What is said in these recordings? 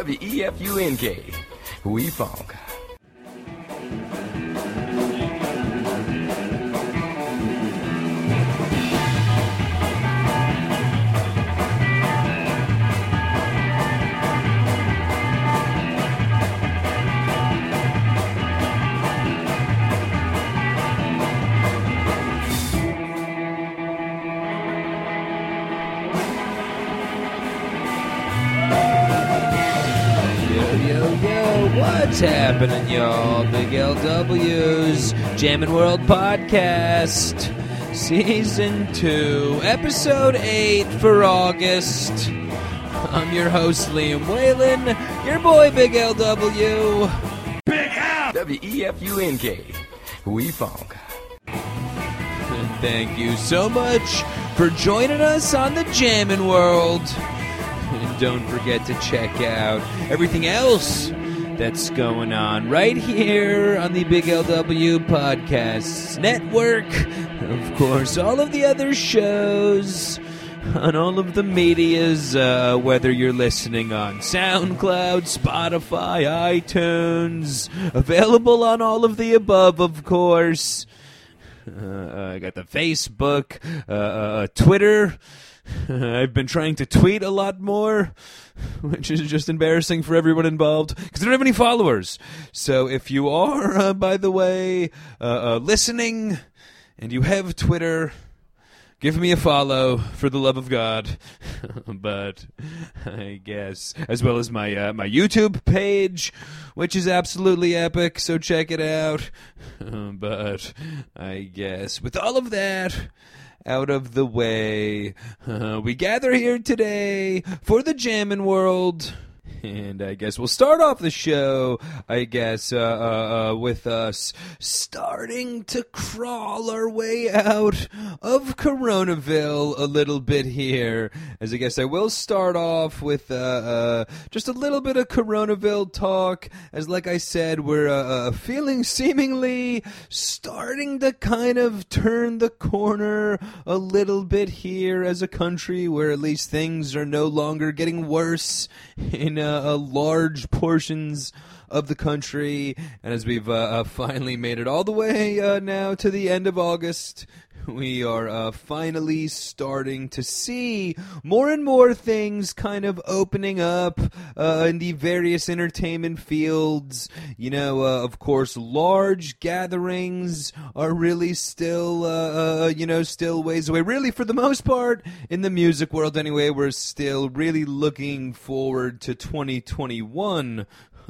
W-E-F-U-N-K. We funk. What's happening, y'all? Big LW's Jammin' World Podcast, Season 2, Episode 8 for August. I'm your host, Liam Whalen, your boy, Big LW. Big W-E-F-U-N-K. We funk. And thank you so much for joining us on the Jammin' World. And don't forget to check out everything else that's going on right here on the Big LW Podcasts Network. Of course, all of the other shows on all of the medias, uh, whether you're listening on SoundCloud, Spotify, iTunes, available on all of the above, of course. Uh, I got the Facebook, uh, uh, Twitter. I've been trying to tweet a lot more, which is just embarrassing for everyone involved because I don't have any followers. So if you are, uh, by the way, uh, uh, listening and you have Twitter, give me a follow for the love of God. but I guess as well as my uh, my YouTube page, which is absolutely epic. So check it out. but I guess with all of that out of the way, uh, we gather here today for the Jammin' World. And I guess we'll start off the show, I guess, uh, uh, uh, with us starting to crawl our way out of Coronaville a little bit here. As I guess I will start off with uh, uh, just a little bit of Coronaville talk. As, like I said, we're uh, feeling seemingly starting to kind of turn the corner a little bit here as a country where at least things are no longer getting worse in uh, uh, large portions of the country. And as we've uh, uh, finally made it all the way uh, now to the end of August, we are uh, finally starting to see more and more things kind of opening up uh, in the various entertainment fields. You know, uh, of course, large gatherings are really still, uh, uh, you know, still ways away. Really, for the most part, in the music world anyway, we're still really looking forward to 2021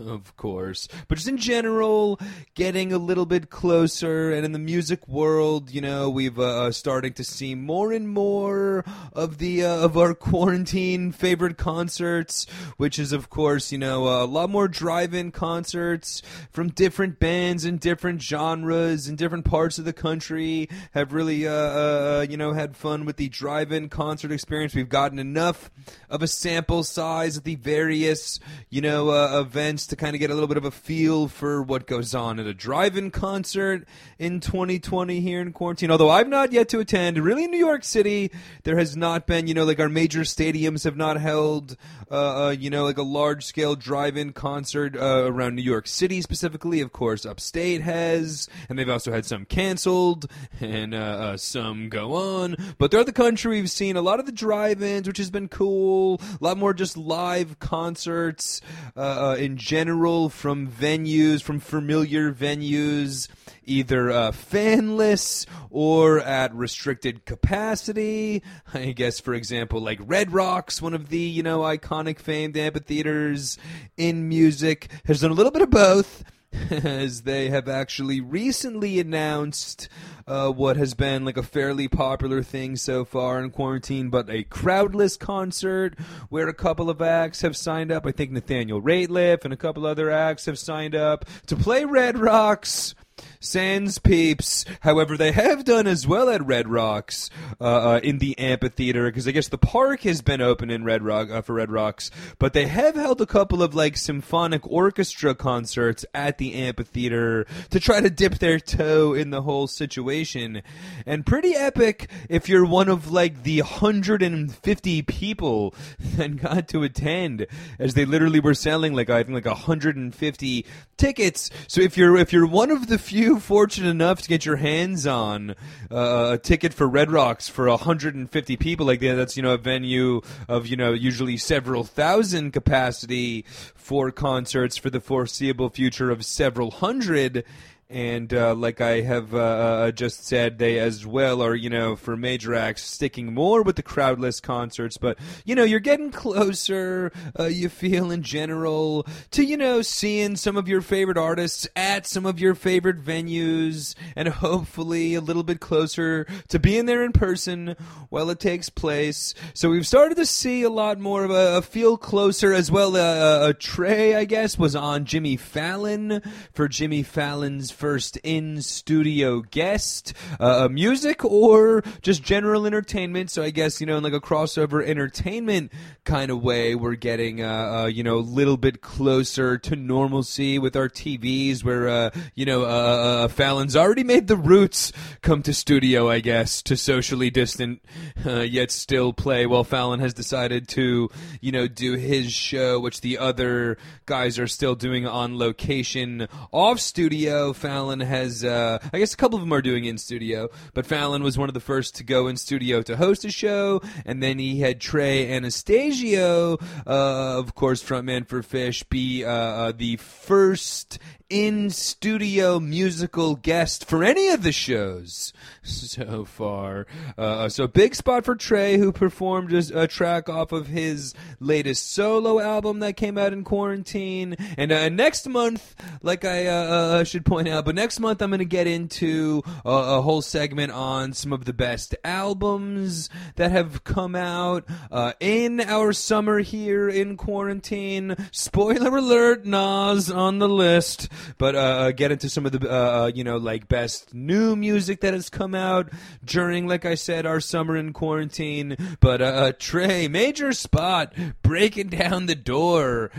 of course. But just in general, getting a little bit closer. And in the music world, you know, we've uh, starting to see more and more of the uh, of our quarantine favorite concerts, which is of course, you know, a lot more drive-in concerts from different bands and different genres and different parts of the country. Have really, uh, uh, you know, had fun with the drive-in concert experience. We've gotten enough of a sample size at the various, you know, uh, events to kind of get a little bit of a feel for what goes on at a drive-in concert in 2020 here in quarantine. Although I've not yet to attend. Really, in New York City, there has not been, you know, like our major stadiums have not held, uh, uh, you know, like a large-scale drive-in concert uh, around New York City specifically. Of course, upstate has, and they've also had some canceled and uh, uh, some go on. But throughout the country, we've seen a lot of the drive-ins, which has been cool. A lot more just live concerts uh, in general from venues, from familiar venues, either uh, fanless or at restricted capacity. I guess, for example, like Red Rocks, one of the you know iconic famed amphitheaters in music, has done a little bit of both. as they have actually recently announced uh, what has been like a fairly popular thing so far in quarantine, but a crowdless concert where a couple of acts have signed up. I think Nathaniel Rateliff and a couple other acts have signed up to play Red Rocks. Sans Peeps. However, they have done as well at Red Rocks uh, uh, in the amphitheater because I guess the park has been open in Red Rock uh, for Red Rocks, but they have held a couple of like symphonic orchestra concerts at the amphitheater to try to dip their toe in the whole situation. And pretty epic if you're one of like the 150 people that got to attend, as they literally were selling like I think like 150 tickets. So if you're if you're one of the few fortunate enough to get your hands on uh, a ticket for Red Rocks for 150 people, like that, that's you know a venue of you know usually several thousand capacity for concerts for the foreseeable future of several hundred and uh, like I have uh, uh, just said, they as well are you know for major acts sticking more with the crowdless concerts. But you know you're getting closer. Uh, you feel in general to you know seeing some of your favorite artists at some of your favorite venues, and hopefully a little bit closer to being there in person while it takes place. So we've started to see a lot more of a, a feel closer as well. Uh, a Trey, I guess, was on Jimmy Fallon for Jimmy Fallon's first in studio guest, uh, music or just general entertainment. So I guess you know in like a crossover entertainment kind of way, we're getting uh, uh, you know a little bit closer to normalcy with our TVs, where uh, you know uh, uh, Fallon's already made the roots come to studio, I guess, to socially distant uh, yet still play. While Fallon has decided to you know do his show, which the other guys are still doing on location off studio. Fallon has, uh, I guess a couple of them are doing in studio, but Fallon was one of the first to go in studio to host a show, and then he had Trey Anastasio, uh, of course, frontman for Phish, be uh, uh the first in studio musical guest for any of the shows so far. Uh, so big spot for Trey, who performed a, a, track off of his latest solo album that came out in quarantine. And uh, next month, like I uh, uh should point out, but next month I'm going to get into a, a, whole segment on some of the best albums that have come out uh, in our summer here in quarantine. Spoiler alert, Nas on the list but uh, uh, get into some of the uh, uh, you know like best new music that has come out during, like I said, our summer in quarantine. But uh, uh, Trey, major spot breaking down the door,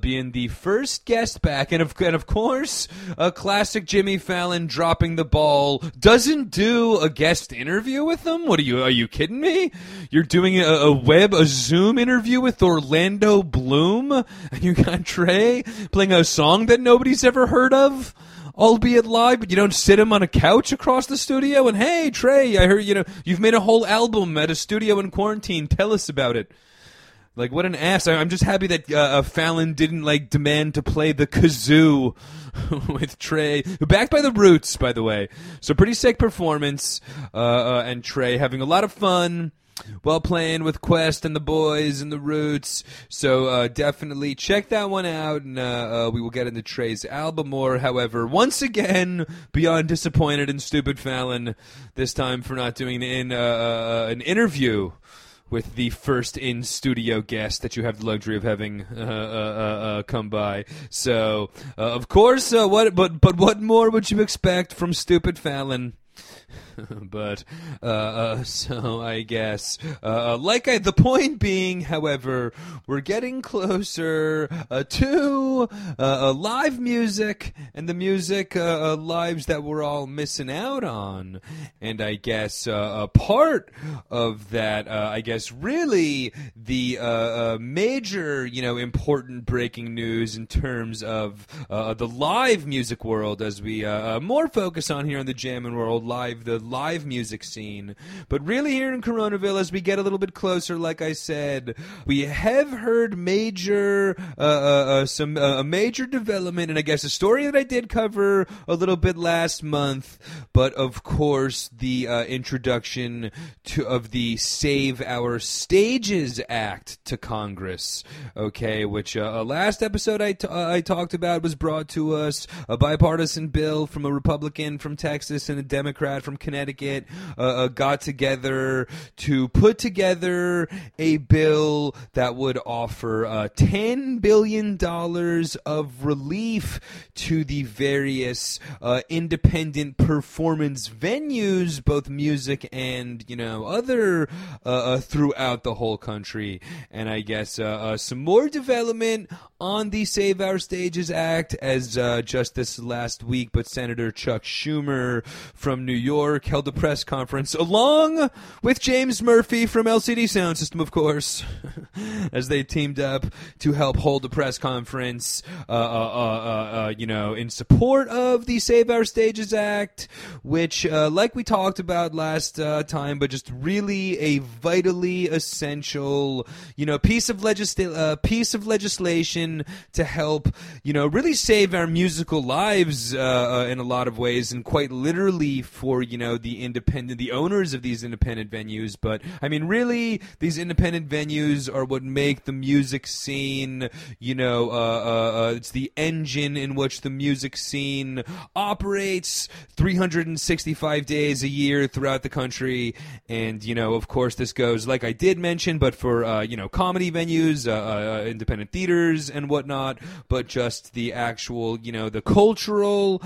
being the first guest back, and of and of course, a classic Jimmy Fallon dropping the ball doesn't do a guest interview with them. What are you? Are you kidding me? You're doing a, a web a Zoom interview with Orlando Bloom, and you got Trey playing a song that nobody's ever heard of albeit live, but you don't sit him on a couch across the studio and hey Trey, I heard you know you've made a whole album at a studio in quarantine. Tell us about it. Like what an ass! I, am just happy that uh, uh, Fallon didn't like demand to play the kazoo with Trey, backed by the Roots, by the way. So pretty sick performance, uh, uh, and Trey having a lot of fun while playing with Quest and the boys and the Roots. So uh, definitely check that one out, and uh, uh, we will get into Trey's album more. However, once again, beyond disappointed in Stupid Fallon, this time for not doing an, uh, uh, an interview with the first in studio guest that you have the luxury of having uh, uh, uh, come by. So, of course, what but but what more would you expect from Stupid Fallon? but uh, uh, so I guess uh, uh, like I, the point being, however, we're getting closer uh, to uh, live music and the music lives that we're all missing out on, and I guess a part of that, I guess, really the major, you know, important breaking news in terms of the live music world, as we more focus on here in the jamming world, live the live music scene. But really, here in Coronaville, as we get a little bit closer, like I said, we have heard major, uh, uh, uh some uh, a major development, and I guess a story that I did cover a little bit last month. But of course, the uh, introduction to of the Save Our Stages Act to Congress. Okay, which last episode I talked about was brought to us a bipartisan bill from a Republican from Texas and a Democrat from Connecticut Connecticut uh, uh, got together to put together a bill that would offer uh, $10 billion of relief to the various uh, independent performance venues, both music and, you know, other throughout the whole country. And I guess some more development on the Save Our Stages Act as just this last week, but Senator Chuck Schumer from New York held a press conference along with James Murphy from LCD Soundsystem, of course, as they teamed up to help hold a press conference, uh, uh, uh, uh, you know, in support of the Save Our Stages Act, which, uh, like we talked about last uh, time, but just really a vitally essential, you know, piece of legisla- uh, piece of legislation to help, you know, really save our musical lives uh, uh, in a lot of ways, and quite literally for you know the independent, the owners of these independent venues. But I mean, really, these independent venues are what make the music scene. You know, uh, uh, uh, it's the engine in which the music scene operates 365 days a year throughout the country, and you know, of course, this goes like I did mention, but for uh, you know, comedy venues, uh, uh, independent theaters, and whatnot, but just the actual, you know, the cultural,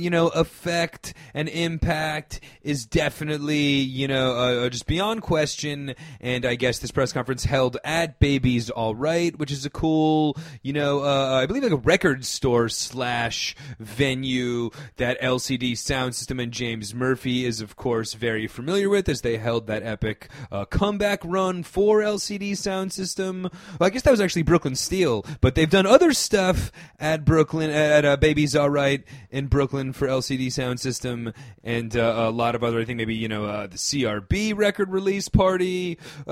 you know, effect and impact is definitely, you know, uh, just beyond question. And I guess this press conference held at Baby's All Right, which is a cool, you know, uh, I believe like a record store slash venue that LCD Soundsystem and James Murphy is, of course, very familiar with, as they held that epic uh, comeback run for LCD Soundsystem. Well, I guess that was actually Brooklyn Steel, but they've done other stuff at Brooklyn at uh, Baby's All Right in Brooklyn for LCD Soundsystem, and uh, a lot of other. I think maybe you know uh, the CRB record release party uh,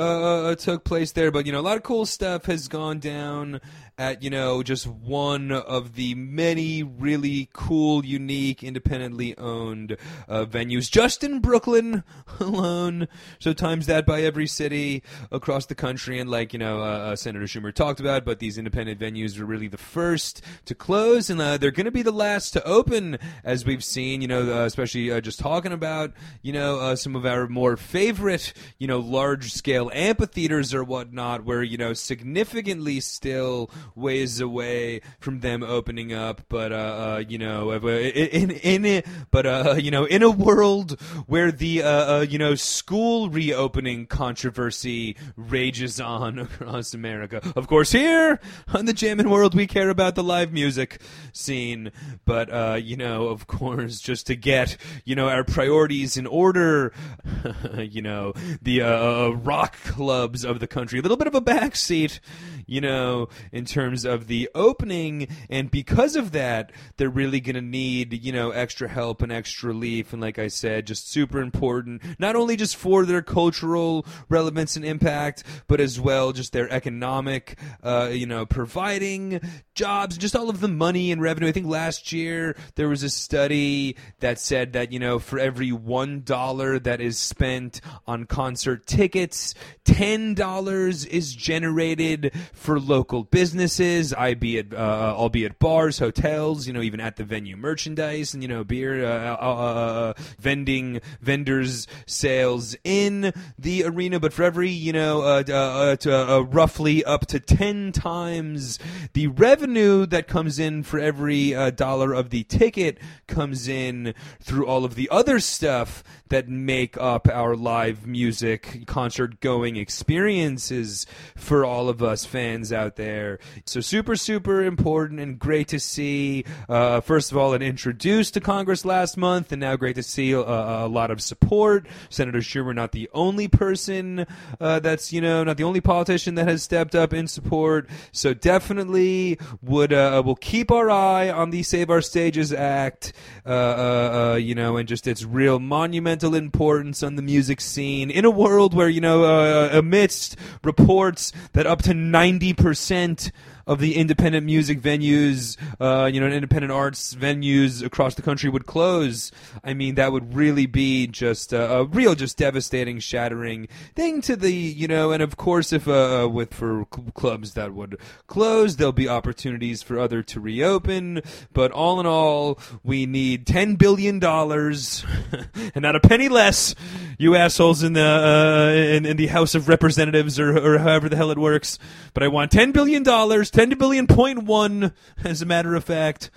uh, took place there, but you know a lot of cool stuff has gone down at you know just one of the many really cool, unique, independently owned uh, venues just in Brooklyn alone. So times that by every city across the country, and like you know uh, uh, Senator Schumer talked about, but these independent venues are really the first to close, and uh, they're going to be the last to open, as we've seen. You know, uh, especially uh, just talking about you know some of our more favorite you know large scale amphitheaters or whatnot, where you know significantly still ways away from them opening up. But uh, uh, you know, uh, in in it, but uh, you know, in a world where the uh, uh, you know school reopening controversy rages on across America. Of course, here on the Jammin' World, we care about the live music scene. But uh, you know, of course, just to get you know our priorities in order, you know, the uh, uh, rock clubs of the country, a little bit of a backseat you know, in terms of the opening. And because of that, they're really going to need, you know, extra help and extra relief. And like I said, just super important, not only just for their cultural relevance and impact, but as well just their economic, uh, you know, providing jobs, just all of the money and revenue. I think last year there was a study that said that, you know, for every $1 that is spent on concert tickets, $10 is generated for local businesses, albeit, uh, albeit bars, hotels, you know, even at the venue merchandise and, you know, beer, uh, uh, uh, vending, vendors, sales in the arena. But for every, you know, uh, uh, to, uh, roughly up to 10 times the revenue that comes in for every uh, dollar of the ticket comes in through all of the other stuff that make up our live music concert going experiences for all of us fans out there. So super, super important and great to see. Uh, first of all, an introduced to Congress last month, and now great to see a, a lot of support. Senator Schumer, not the only person uh, that's you know not the only politician that has stepped up in support. So definitely would uh, will keep our eye on the Save Our Stages Act. Uh, uh, uh, you know, and just its real monumental importance on the music scene in a world where you know, uh, amidst reports that up to ninety percent of the independent music venues, uh, you know, independent arts venues across the country would close, I mean, that would really be just a, a real, just devastating, shattering thing to the, you know, and of course, if uh, with for cl- clubs that would close, there'll be opportunities for other to reopen. But all in all, we need ten billion dollars, and not a penny less. You assholes in the uh, in, in the House of Representatives or, or however the hell it works. But I want ten billion dollars, ten billion point one, as a matter of fact,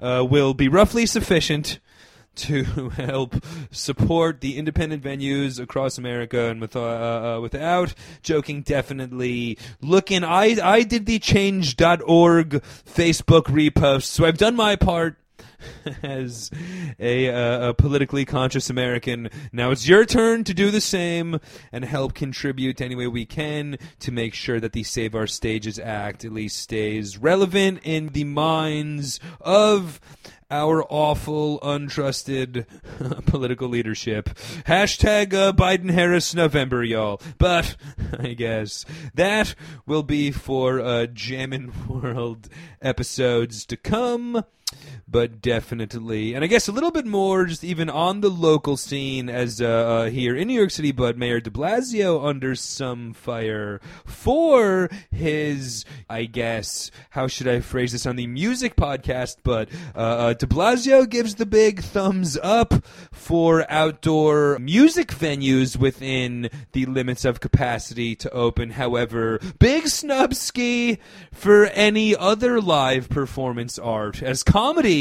uh, will be roughly sufficient to help support the independent venues across America and with, uh, uh, without joking, definitely looking. I, I did the change.org Facebook repost, so I've done my part as a, uh, a, politically conscious American. Now it's your turn to do the same and help contribute any way we can to make sure that the Save Our Stages Act at least stays relevant in the minds of our awful, untrusted political leadership. Hashtag uh, Biden Harris November, y'all. But I guess that will be for uh, Jammin' World episodes to come but definitely, and I guess a little bit more, just even on the local scene as uh, uh, here in New York City. But Mayor De Blasio under some fire for his, I guess, how should I phrase this on the music podcast? But uh, uh De Blasio gives the big thumbs up for outdoor music venues within the limits of capacity to open. However, big snub ski for any other live performance art as comedy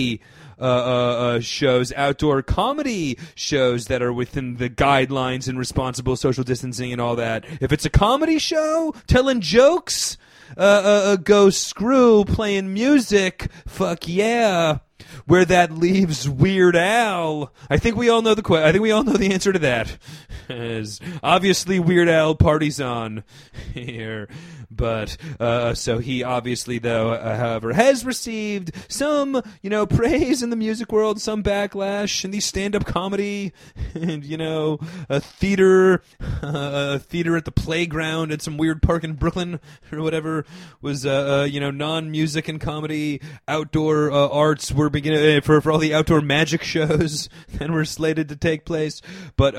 uh, uh, uh, shows, outdoor comedy shows that are within the guidelines and responsible social distancing and all that. If it's a comedy show telling jokes, uh, uh, uh, go screw playing music. Fuck yeah. Where that leaves Weird Al, I think we all know the que- I think we all know the answer to that. As obviously Weird Al parties on here. But uh, so he obviously, though, uh, however, has received some, you know, praise in the music world, some backlash in the stand-up comedy, and you know, a theater, uh, a theater at the playground at some weird park in Brooklyn or whatever was, uh, uh, you know, non-music and comedy, outdoor uh, arts were beginning for for all the outdoor magic shows that were slated to take place. But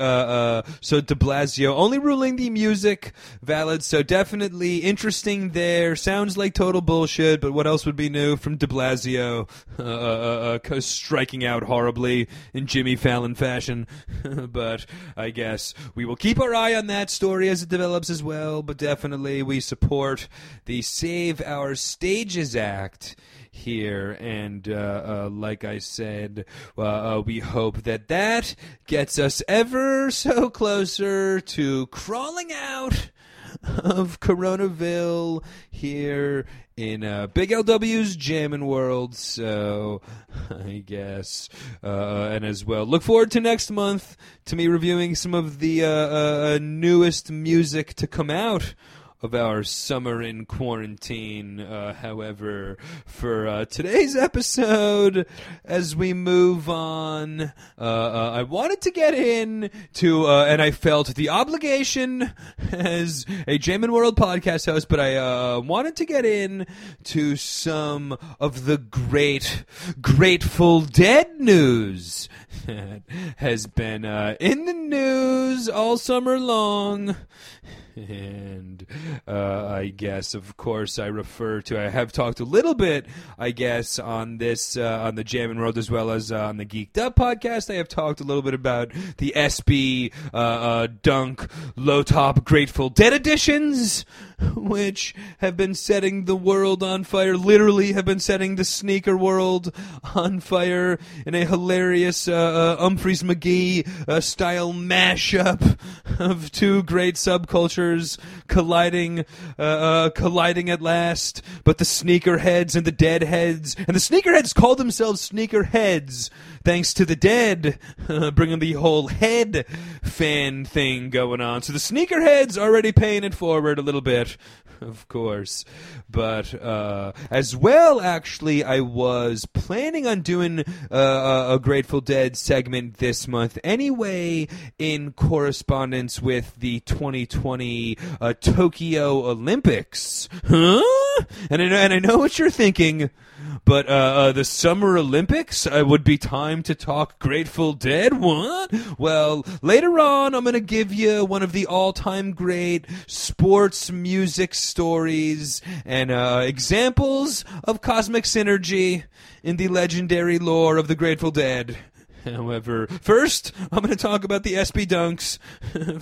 so De Blasio only ruling the music valid, so definitely interesting interesting there. Sounds like total bullshit, but what else would be new from De Blasio? Uh, uh, uh, uh striking out horribly in Jimmy Fallon fashion. but I guess we will keep our eye on that story as it develops as well. But definitely we support the Save Our Stages Act here. And uh, uh, like I said, uh, uh we hope that that gets us ever so closer to crawling out of Coronaville here in uh, Big LW's Jammin' World. So I guess, uh, and as well, look forward to next month to me reviewing some of the uh, uh newest music to come out of our summer in quarantine. Uh, however, for uh, today's episode, as we move on, uh, uh I wanted to get in to, uh, and I felt the obligation as a Jammin' World podcast host, but I uh, wanted to get in to some of the great, Grateful Dead news that has been in the news all summer long and uh, I guess, of course, I refer to. I have talked a little bit, I guess, on this uh, on the Jammin' World as well as uh, on the Geeked Up podcast. I have talked a little bit about the SB uh, uh, Dunk Low Top Grateful Dead editions, which have been setting the world on fire. Literally, have been setting the sneaker world on fire in a hilarious uh, Umphrey's McGee style mashup of two great subcultures colliding, uh, uh, colliding at last. But the sneakerheads and the deadheads, and the sneakerheads call themselves sneakerheads, thanks to the dead, bringing the whole head fan thing going on. So the sneakerheads already paying it forward a little bit of course. But uh, as well, actually, I was planning on doing uh, a Grateful Dead segment this month anyway, in correspondence with the 2020 uh, Tokyo Olympics. Huh? And I, know, and I know what you're thinking. But uh, uh, the Summer Olympics uh, would be time to talk Grateful Dead. What? Well, later on, I'm going to give you one of the all-time great sports music stories and uh, examples of cosmic synergy in the legendary lore of the Grateful Dead. However, first I'm going to talk about the SB Dunks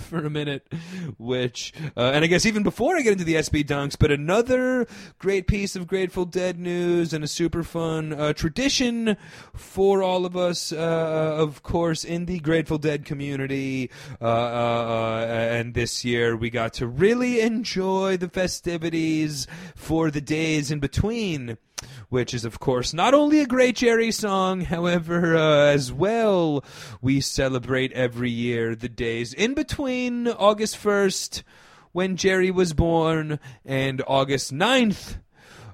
for a minute, which, uh, and I guess even before I get into the SB Dunks, but another great piece of Grateful Dead news and a super fun uh, tradition for all of us, uh, of course, in the Grateful Dead community. Uh, uh, and this year we got to really enjoy the festivities for the days in between which is, of course, not only a great Jerry song, however, uh, as well, we celebrate every year the days in between August 1st, when Jerry was born, and August 9th,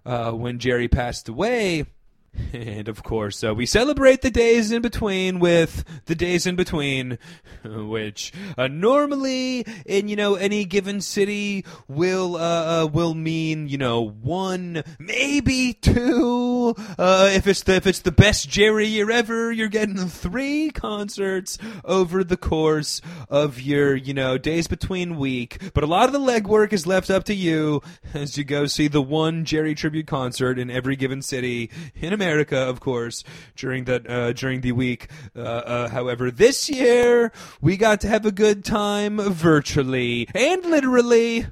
uh, when Jerry passed away. And of course, uh, we celebrate the days in between with the days in between, which uh, normally in you know any given city will uh, uh will mean you know one, maybe two. Uh, if it's the if it's the best Jerry year ever, you're getting three concerts over the course of your you know days between week. But a lot of the legwork is left up to you as you go see the one Jerry tribute concert in every given city in America, of course, during that uh, during the week. Uh, uh, however, this year we got to have a good time virtually and literally,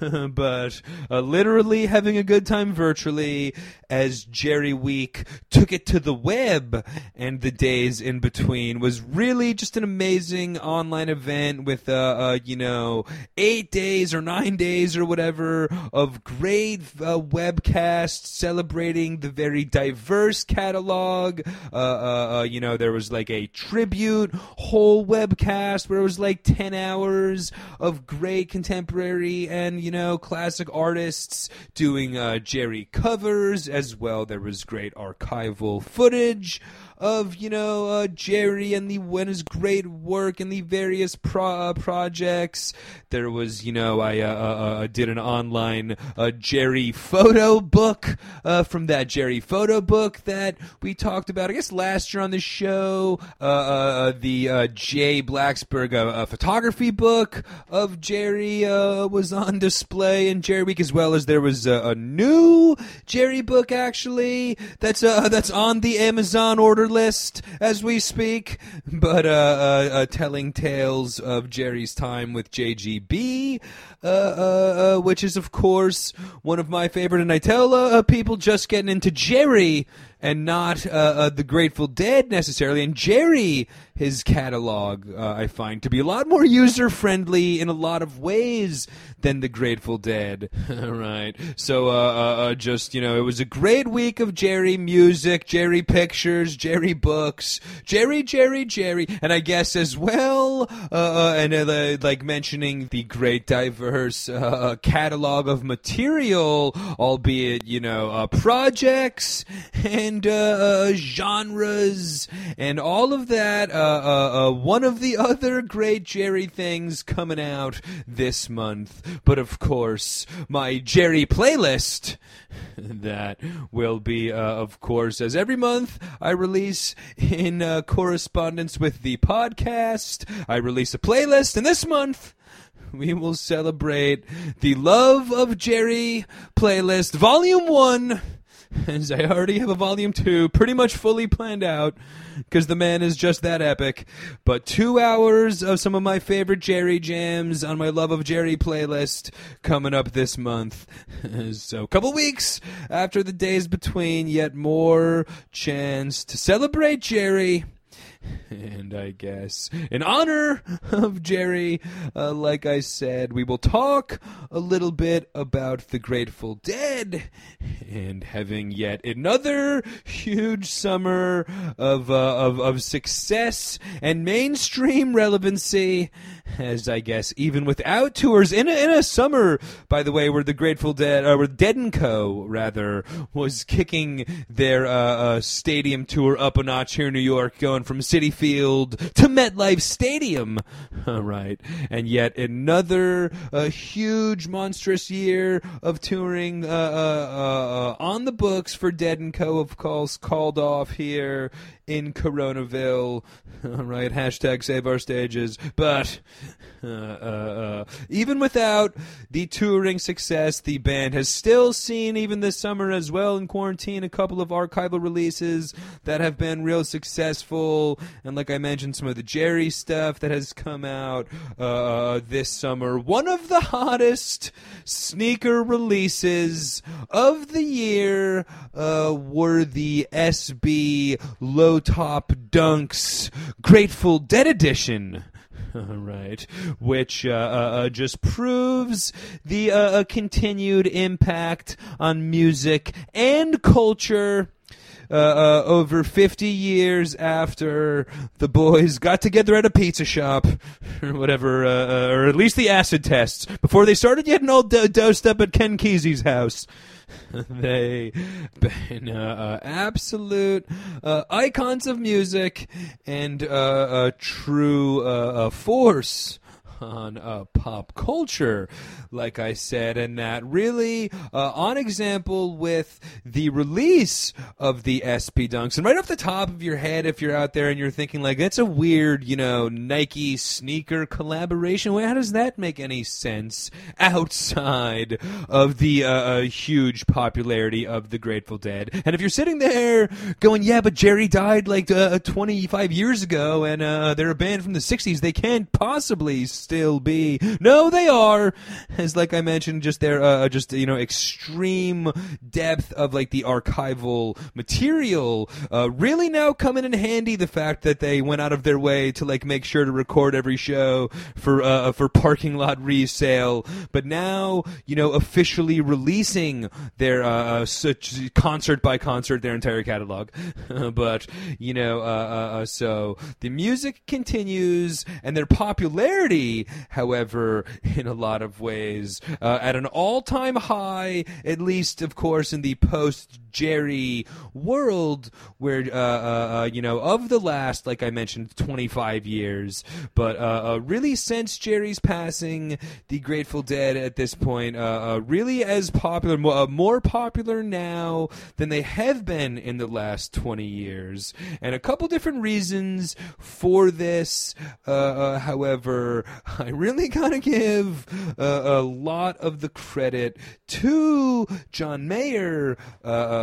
but uh, literally having a good time virtually as Jerry Week took it to the web, and the days in between was really just an amazing online event with uh, you know eight days or nine days or whatever of great webcasts celebrating the very diverse catalog. Uh, uh, uh, you know, there was like a tribute whole webcast where it was like 10 hours of great contemporary and, you know, classic artists doing uh, Jerry covers as well. There was great archival footage of you know uh, Jerry and the when his great work and the various pro- uh, projects. There was you know I uh, uh, uh, uh did an online uh, Jerry photo book uh, from that Jerry photo book that we talked about I guess last year on the show. the Jay Blakesberg photography book of Jerry was on display in Jerry Week as well as there was a new Jerry book actually that's that's on the Amazon order list as we speak, but uh, uh, uh, telling tales of Jerry's time with JGB, uh, uh, which is, of course, one of my favorite. And I tell people just getting into Jerry and not uh, uh, the Grateful Dead necessarily. And Jerry, his catalog, uh, I find to be a lot more user friendly in a lot of ways than the Grateful Dead. right. So, uh, uh, uh, just you know, it was a great week of Jerry music, Jerry pictures, Jerry books, Jerry, Jerry, Jerry, and I guess as well, and like mentioning the great diverse catalog of material, albeit you know projects and and uh, uh, genres and all of that. Uh, uh, uh, one of the other great Jerry things coming out this month, but of course, my Jerry playlist that will be, of course, as every month I release in correspondence with the podcast. I release a playlist, and this month we will celebrate the Love of Jerry playlist, Volume 1 as I already have a volume two pretty much fully planned out because the man is just that epic. But two hours of some of my favorite Jerry jams on my Love of Jerry playlist coming up this month. so, a couple weeks after the days between, yet more chance to celebrate Jerry and I guess in honor of Jerry, uh, like I said, we will talk a little bit about the Grateful Dead and having yet another huge summer of, uh, of, of success and mainstream relevancy as I guess even without tours in a, in a summer, by the way, where the Grateful Dead, or Dead and Co. rather, was kicking their uh, uh, stadium tour up a notch here in New York, going from Citi Field to MetLife Stadium. right, and yet another uh, huge, monstrous year of touring uh, uh, uh, on the books for Dead and Co. Of course, called off here in Coronaville. right, hashtag save our stages. But uh, uh, even without the touring success, the band has still seen, even this summer as well in quarantine, a couple of archival releases that have been real successful. And like I mentioned, some of the Jerry stuff that has come out uh, this summer. One of the hottest sneaker releases of the year uh, were the SB Low Top Dunks Grateful Dead Edition. right, which uh, uh, uh, just proves the uh, uh, continued impact on music and culture. Uh, uh, over 50 years after the boys got together at a pizza shop, or whatever, uh, uh, or at least the acid tests, before they started getting all do- dosed up at Ken Kesey's house. they been uh, uh, absolute uh, icons of music and a true uh, uh, force on uh, pop culture, like I said, and that really uh, on example with the release of the SB Dunks. And right off the top of your head, if you're out there and you're thinking like that's a weird, you know, Nike sneaker collaboration, well, how does that make any sense outside of the uh, uh, huge popularity of the Grateful Dead? And if you're sitting there going, yeah, but Jerry died like uh, 25 years ago, and uh, they're a band from the 60s, they can't possibly still be. No, they are. As like I mentioned, just their uh, just you know extreme depth of like the archival material uh, really now coming in handy. The fact that they went out of their way to like make sure to record every show for uh, for parking lot resale, but now you know officially releasing their uh, such concert by concert their entire catalog. but you know, uh, uh, uh, so the music continues and their popularity however, in a lot of ways, uh, at an all time high, at least, of course, in the post Jerry world, where, uh, uh, uh, you know, of the last, like I mentioned, 25 years. But uh, uh, really, since Jerry's passing, the Grateful Dead at this point, really as popular, more, popular now than they have been in the last 20 years. And a couple different reasons for this. However, I really gotta give a lot of the credit to John Mayer,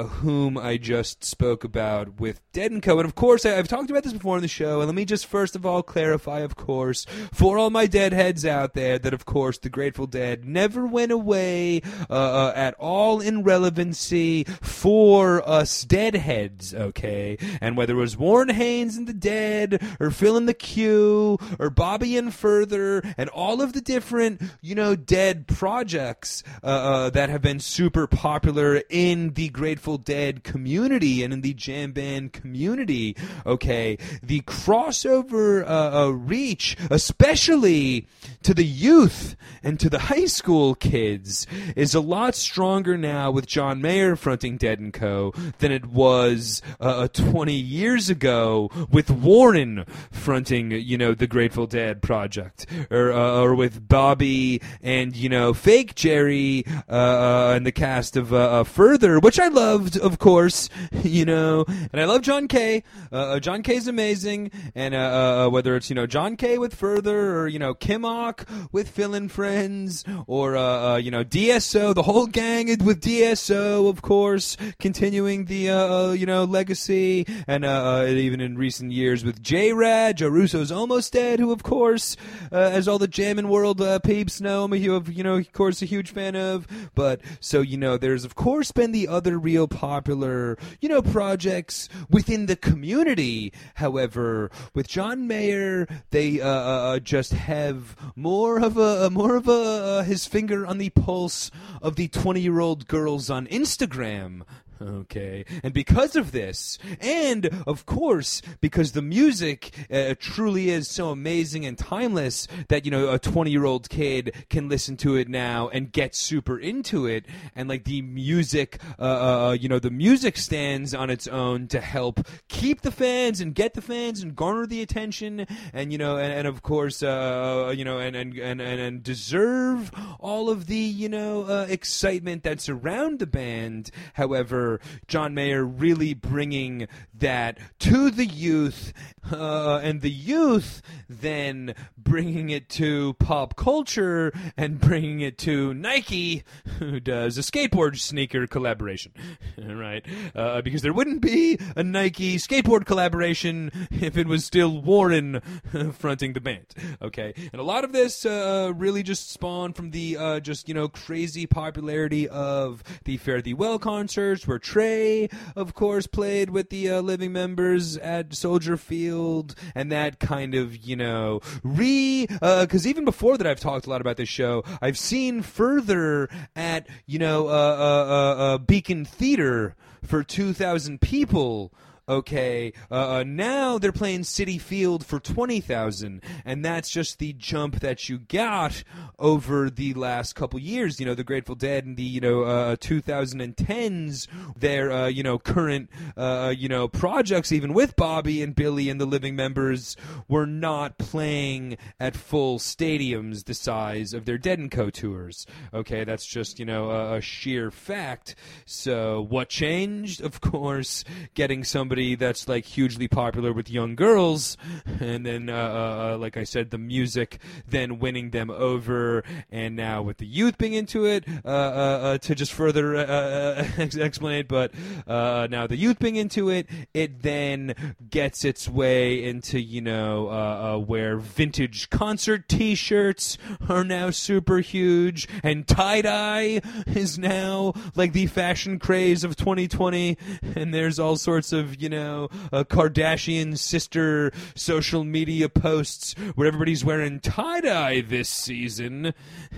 whom I just spoke about with Dead and Co. And of course, I, I've talked about this before on the show. And let me just first of all clarify, of course, for all my deadheads out there, that of course the Grateful Dead never went away uh, uh, at all in relevancy for us deadheads. Okay, and whether it was Warren Haynes and the Dead, or Phil and the Q, or Bobby and Further, and all of the different you know Dead projects uh, uh, that have been super popular in the Grateful Dead community and in the jam band community. Okay, the crossover uh, uh, reach, especially to the youth and to the high school kids, is a lot stronger now with John Mayer fronting Dead and Co. than it was uh, 20 years ago with Warren fronting, you know, the Grateful Dead project, or uh, or with Bobby and you know fake Jerry uh, uh, and the cast of uh, uh, Further, which I loved, of course, you know, and I love John Kay. Uh, uh, John Kay's amazing, and uh, uh, uh, whether it's you know John Kay with Further or you know Kimock with and Friends or uh, you know DSO, the whole gang is with DSO, of course, continuing the you know legacy, and even in recent years with J Rad, Joe Russo's almost dead, who of course, as all the jammin' world peeps know, I'm a you know of course a huge fan of. But so you know, there's of course been the other real popular you know projects within the community. However, with John Mayer, they uh, uh, uh, just have more of a a- more of a uh, his finger on the pulse of the 20 year old girls on Instagram. Okay. And because of this, and of course, because the music uh, truly is so amazing and timeless that, you know, a 20 year old kid can listen to it now and get super into it. And like the music, uh, uh, you know, the music stands on its own to help keep the fans and get the fans and garner the attention. And, you know, and, and of course, uh, you know, and, and, and, and, deserve all of the, you know, uh, excitement that's around the band. However, John Mayer really bringing that to the youth, uh, and the youth then bringing it to pop culture and bringing it to Nike, who does a skateboard sneaker collaboration, right? Uh, because there wouldn't be a Nike skateboard collaboration if it was still Warren fronting the band. Okay, and a lot of this uh, really just spawned from the uh, just you know crazy popularity of the Fare Thee Well concerts, where Trey, of course, played with the uh, living members at Soldier Field, and that kind of you know re because even before that I've talked a lot about this show. I've seen further at you know uh, uh, uh, uh, Beacon Theater for two thousand people okay uh, uh, now they're playing Citi Field for 20000 and that's just the jump that you got over the last couple years. You know the grateful dead and the you know uh, 2010s their uh, you know current uh, you know projects even with bobby and billy and the living members were not playing at full stadiums the size of their dead and co tours. Okay that's just you know a, a sheer fact. So what changed? Of course getting somebody that's like hugely popular with young girls, and then uh, uh, uh, like I said, the music then winning them over, and now with the youth being into it, uh, uh, uh, to just further explain it, but now the youth being into it, it then gets its way into you know where vintage concert T-shirts are now super huge, and tie dye is now like the fashion craze of 2020, and there's all sorts of you know, uh, Kardashian sister social media posts where everybody's wearing tie dye this season,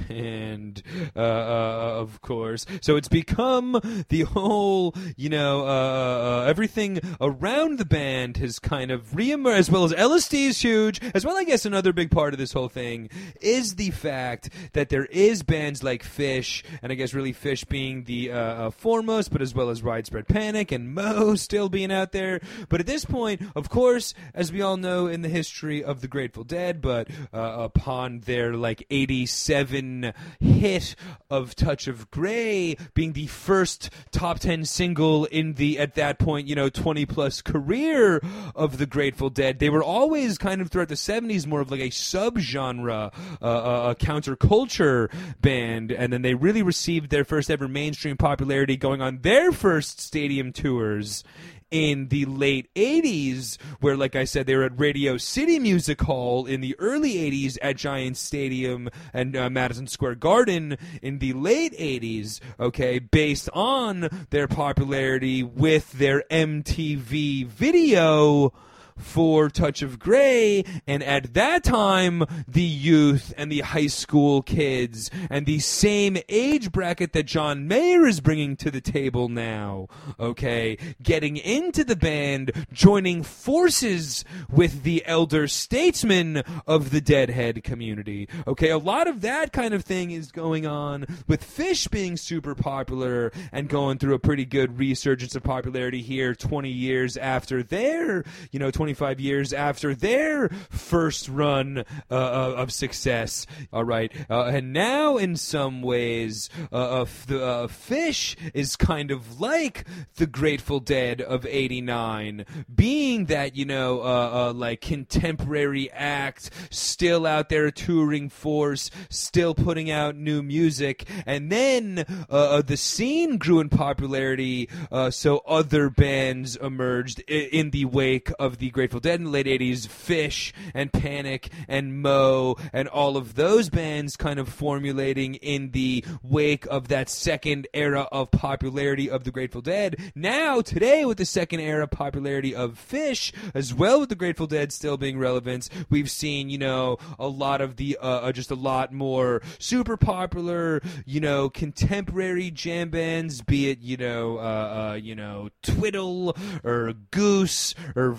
and uh, uh, of course, so it's become the whole, you know, uh, uh, everything around the band has kind of reemerged, as well as LSD is huge, as well. I guess another big part of this whole thing is the fact that there is bands like Phish, and I guess really Phish being the uh, foremost, but as well as Widespread Panic and Mo still being out there there. But at this point, of course, as we all know in the history of the Grateful Dead, but uh, upon their like 87 hit of Touch of Grey being the first top 10 single in the, at that point, you know, 20 plus career of the Grateful Dead, they were always kind of throughout the 70s more of like a subgenre, uh, a counterculture band. And then they really received their first ever mainstream popularity going on their first stadium tours in the late 80s, where, like I said, they were at Radio City Music Hall in the early 80s, at Giant Stadium and uh, Madison Square Garden in the late 80s, okay, based on their popularity with their MTV video for Touch of Grey, and at that time, the youth and the high school kids and the same age bracket that John Mayer is bringing to the table now, okay, getting into the band, joining forces with the elder statesmen of the Deadhead community, okay, a lot of that kind of thing is going on with Phish being super popular and going through a pretty good resurgence of popularity here 20 years after their, you know, 20 25 years after their first run uh, uh, of success. All right. Uh, and now, in some ways, uh, the uh, Phish is kind of like the Grateful Dead of 89, being that, you know, uh, like contemporary act, still out there touring force, still putting out new music. And then the scene grew in popularity, so other bands emerged in the wake of the Grateful Dead in the late 80s, Phish and Panic and Mo and all of those bands kind of formulating in the wake of that second era of popularity of the Grateful Dead. Now, today, with the second era of popularity of Phish, as well with the Grateful Dead still being relevant, we've seen, you know, a lot of the, uh, uh, just a lot more super popular, you know, contemporary jam bands, be it, you know, uh, uh, you know, Twiddle or Goose or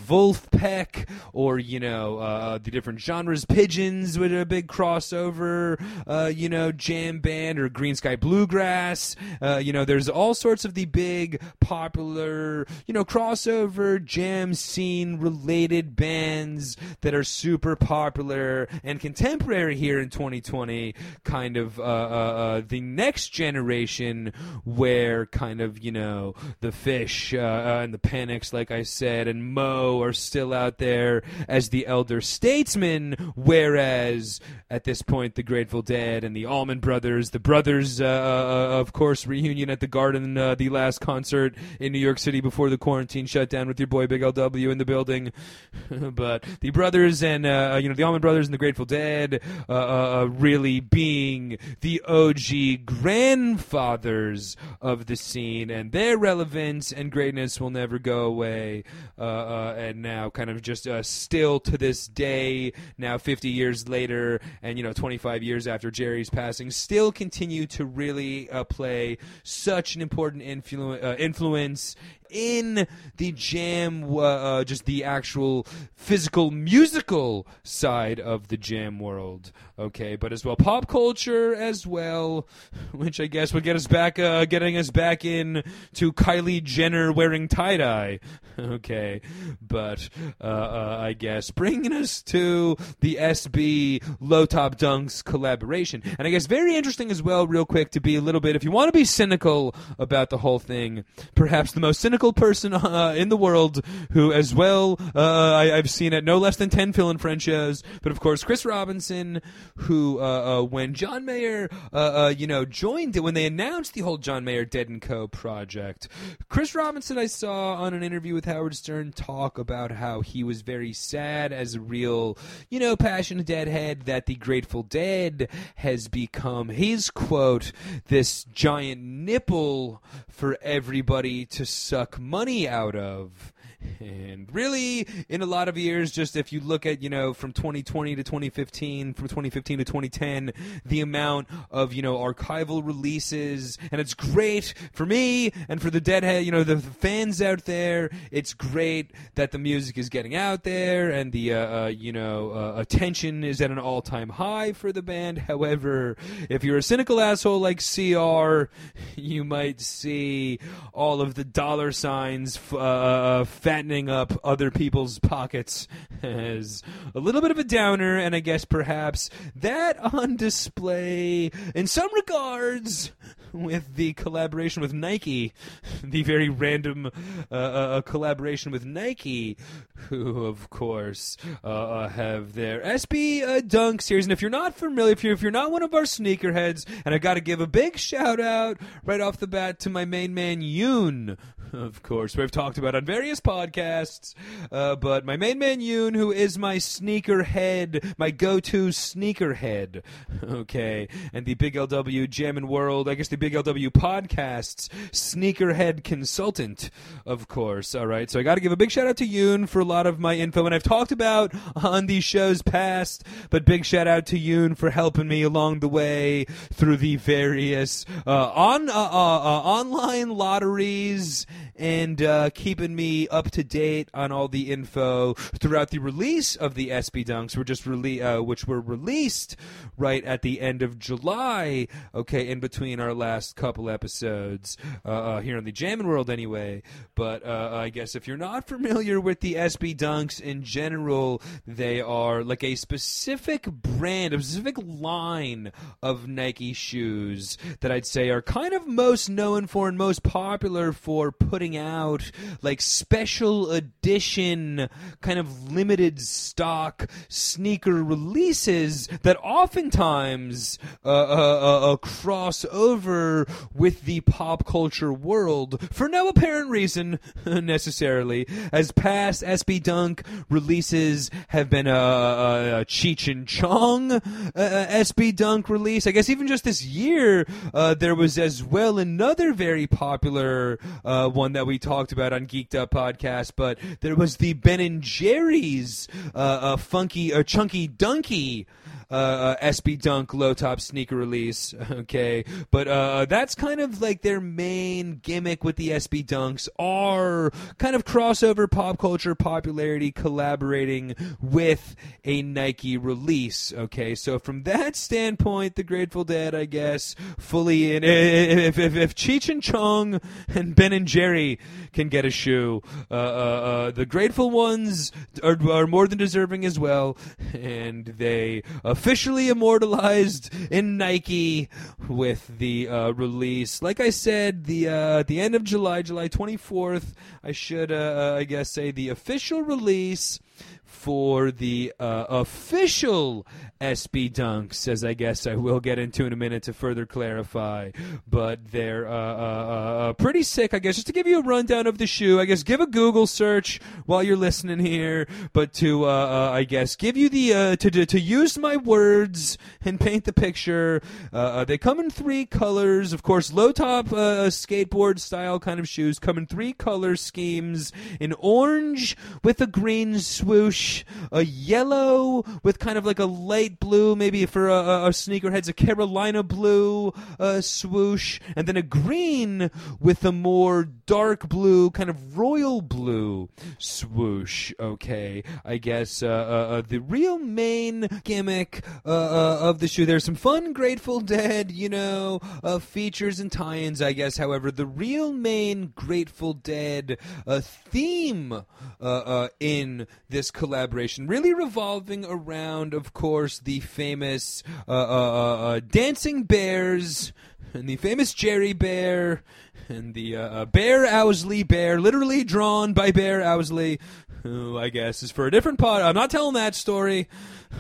Vulfpeck or, you know, uh, the different genres, Pigeons with a big crossover, uh, you know, jam band or Greensky Bluegrass. Uh, you know, there's all sorts of the big popular, you know, crossover jam scene related bands that are super popular and contemporary here in 2020. Kind of uh, uh, uh, the next generation where kind of you know the Phish uh, uh, and the panics, like I said, and Mo are still out there as the elder statesmen, whereas at this point the Grateful Dead and the Allman Brothers, the brothers, uh, uh, of course, reunion at the Garden, uh, the last concert in New York City before the quarantine shutdown with your boy Big LW in the building, but the brothers and uh, you know the Allman Brothers and the Grateful Dead uh, uh, uh, really being the OG grandfathers of the scene, and their relevance and greatness will never go away. Uh, uh, and now, kind of just uh, still to this day, now 50 years later, and you know 25 years after Jerry's passing, still continue to really uh, play such an important influ- uh, influence in the jam, uh, uh, just the actual physical musical side of the jam world. Okay, but as well pop culture as well, which I guess would get us back, uh, getting us back in to Kylie Jenner wearing tie dye. Okay, but uh, uh, I guess bringing us to the SB Low Top Dunks collaboration, and I guess very interesting as well. Real quick to be a little bit, if you want to be cynical about the whole thing, perhaps the most cynical person uh, in the world who, as well, uh, I, I've seen at no less than 10 Phil and Friend shows, but of course, Chris Robinson, who, uh, uh, when John Mayer, uh, uh, you know, joined it, when they announced the whole John Mayer Dead and Co. project, Chris Robinson, I saw on an interview with Howard Stern talk about how he was very sad as a real, you know, passionate deadhead that the Grateful Dead has become his quote, this giant nipple for everybody to suck money out of. And really, in a lot of years, just if you look at, you know, from 2020 to 2015, from 2015 to 2010, the amount of, you know, archival releases, and it's great for me and for the Deadhead, you know, the, fans out there. It's great that the music is getting out there and the, uh, uh, you know, uh, attention is at an all time high for the band. However, if you're a cynical asshole like CR, you might see all of the dollar signs uh, fattening up other people's pockets as a little bit of a downer, and I guess perhaps that on display in some regards with the collaboration with Nike, the very random uh, uh, collaboration with Nike, who of course uh, uh, have their SB uh, Dunk series. And if you're not familiar, if you're if you're not one of our sneakerheads, and I got to give a big shout out right off the bat to my main man Yoon, of course, who I've talked about on various podcasts. Uh, but my main man Yoon, who is my sneakerhead, my go-to sneakerhead, okay, and the Big LW Jammin' World, I guess the Big LW podcasts sneakerhead consultant, of course. All right, so I got to give a big shout out to Yoon for a lot of my info, and I've talked about on these shows past. But big shout out to Yoon for helping me along the way through the various uh, on uh, uh, uh, online lotteries and uh, keeping me up to date on all the info throughout the release of the SB Dunks, were just rele- uh, which were released right at the end of July. Okay, in between our last couple episodes uh, uh, here in the Jammin' World, anyway. But uh, I guess if you're not familiar with the SB Dunks in general, they are like a specific brand, a specific line of Nike shoes that I'd say are kind of most known for and most popular for putting putting out like special edition, kind of limited stock sneaker releases that oftentimes uh, uh, uh, uh, cross over with the pop culture world for no apparent reason necessarily, as past SB Dunk releases have been a, a, a Cheech and Chong uh, SB Dunk release. I guess even just this year, uh, there was as well another very popular uh, one that we talked about on Geeked Up podcast, but there was the Ben and Jerry's uh, uh, funky or chunky dunky uh, uh, SB Dunk low top sneaker release. Okay, but uh, that's kind of like their main gimmick with the SB Dunks are kind of crossover pop culture popularity, collaborating with a Nike release. Okay, so from that standpoint, the Grateful Dead, I guess, fully in. If if, if Cheech and Chong and Ben and Jerry can get a shoe, uh, uh, uh, the Grateful ones are, are more than deserving as well, and they officially immortalized in Nike with the uh, release. Like I said, the uh, the end of July, July 24th. I should, uh, I guess, say the official release for the uh, official SB Dunks, as I guess I will get into in a minute to further clarify. But they're uh, uh, uh, pretty sick, I guess. Just to give you a rundown of the shoe, I guess give a Google search while you're listening here. But to, uh, uh, I guess, give you the uh, to, to to use my words and paint the picture. they come in three colors, of course, low top skateboard style kind of shoes. Come in three color schemes: in orange with a green swoosh, a yellow with kind of like a light blue, maybe for a, a, a sneakerheads, a Carolina blue uh, swoosh, and then a green with a more dark blue, kind of royal blue swoosh. Okay, I guess uh, uh, uh the real main gimmick uh, uh, of the shoe. There's some fun Grateful Dead, you know, features and tie-ins. I guess, however, the real main Grateful Dead theme in this collaboration really revolving around, of course the famous uh, uh, uh, uh, dancing bears and the famous Jerry Bear and the uh, uh, Bear Owsley Bear, literally drawn by Bear Owsley, who I guess is for a different pod. I'm not telling that story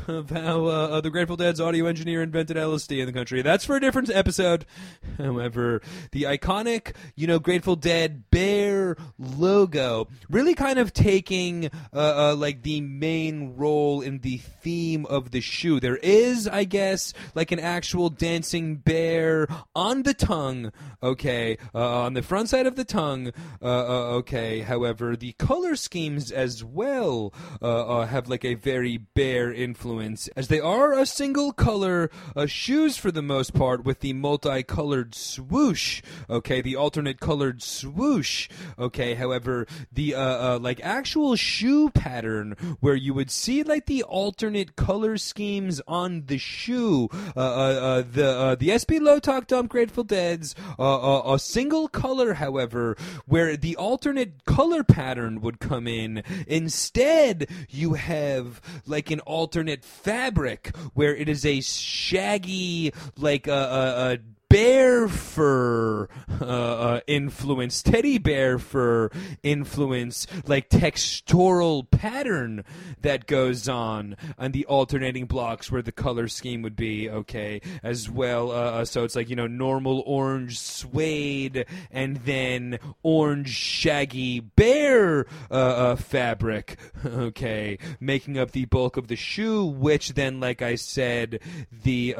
of how uh, uh the Grateful Dead's audio engineer invented LSD in the country. That's for a different episode. However, the iconic, you know, Grateful Dead bear logo really kind of taking uh, uh, like the main role in the theme of the shoe. There is, I guess, like an actual dancing bear on the tongue. Okay, uh, on the front side of the tongue. Uh, okay. However, the color schemes as well have like a very bear influence influence, as they are a single color uh, shoes for the most part with the multicolored swoosh. Okay, the alternate colored swoosh. Okay, however, the uh, uh, like actual shoe pattern where you would see like the alternate color schemes on the shoe. Uh, uh, uh, the the SB Low Top Dunk Grateful Dead's a single color, however, where the alternate color pattern would come in. Instead, you have like an alternate fabric where it is a shaggy, like a, a, a bear fur uh, uh, influence, teddy bear fur influence, like textural pattern that goes on on the alternating blocks where the color scheme would be okay as well. Uh, uh so it's like you know normal orange suede and then orange shaggy bear uh, fabric, okay, making up the bulk of the shoe, which then, like I said, the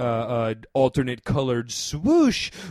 alternate colored swoop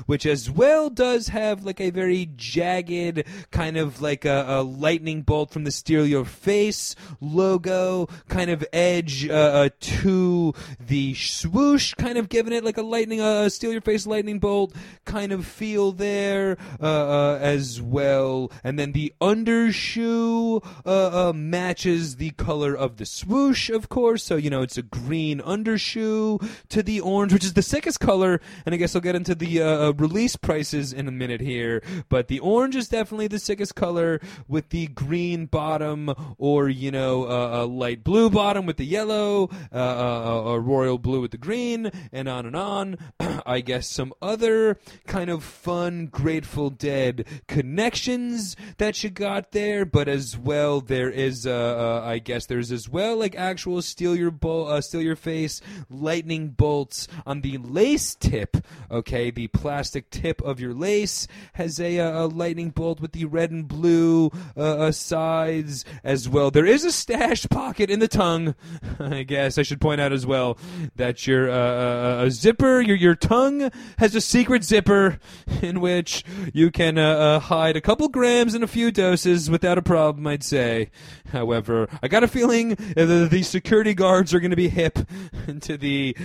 which as well does have like a very jagged kind of like a, a lightning bolt from the Steal Your Face logo kind of edge uh, uh, to the swoosh, kind of giving it like a lightning, uh, Steal Your Face lightning bolt kind of feel there uh, uh, as well. And then the undershoe uh, matches the color of the swoosh, of course. So, you know, it's a green undershoe to the orange, which is the sickest color. And I guess I'll get into the uh, release prices in a minute here, but the orange is definitely the sickest color with the green bottom, or you know, uh, a light blue bottom with the yellow, uh, uh, a royal blue with the green, and on and on. I guess some other kind of fun Grateful Dead connections that you got there, but as well there is, uh, uh, I guess there's as well like actual steal your bo- uh, steal your face lightning bolts on the lace tip. Okay, the plastic tip of your lace has a, a lightning bolt with the red and blue uh, uh, sides as well. There is a stash pocket in the tongue. I guess I should point out as well that your uh, uh, uh, zipper, your your tongue has a secret zipper in which you can uh, hide a couple grams and a few doses without a problem. I'd say. However, I got a feeling the, security guards are going to be hip to the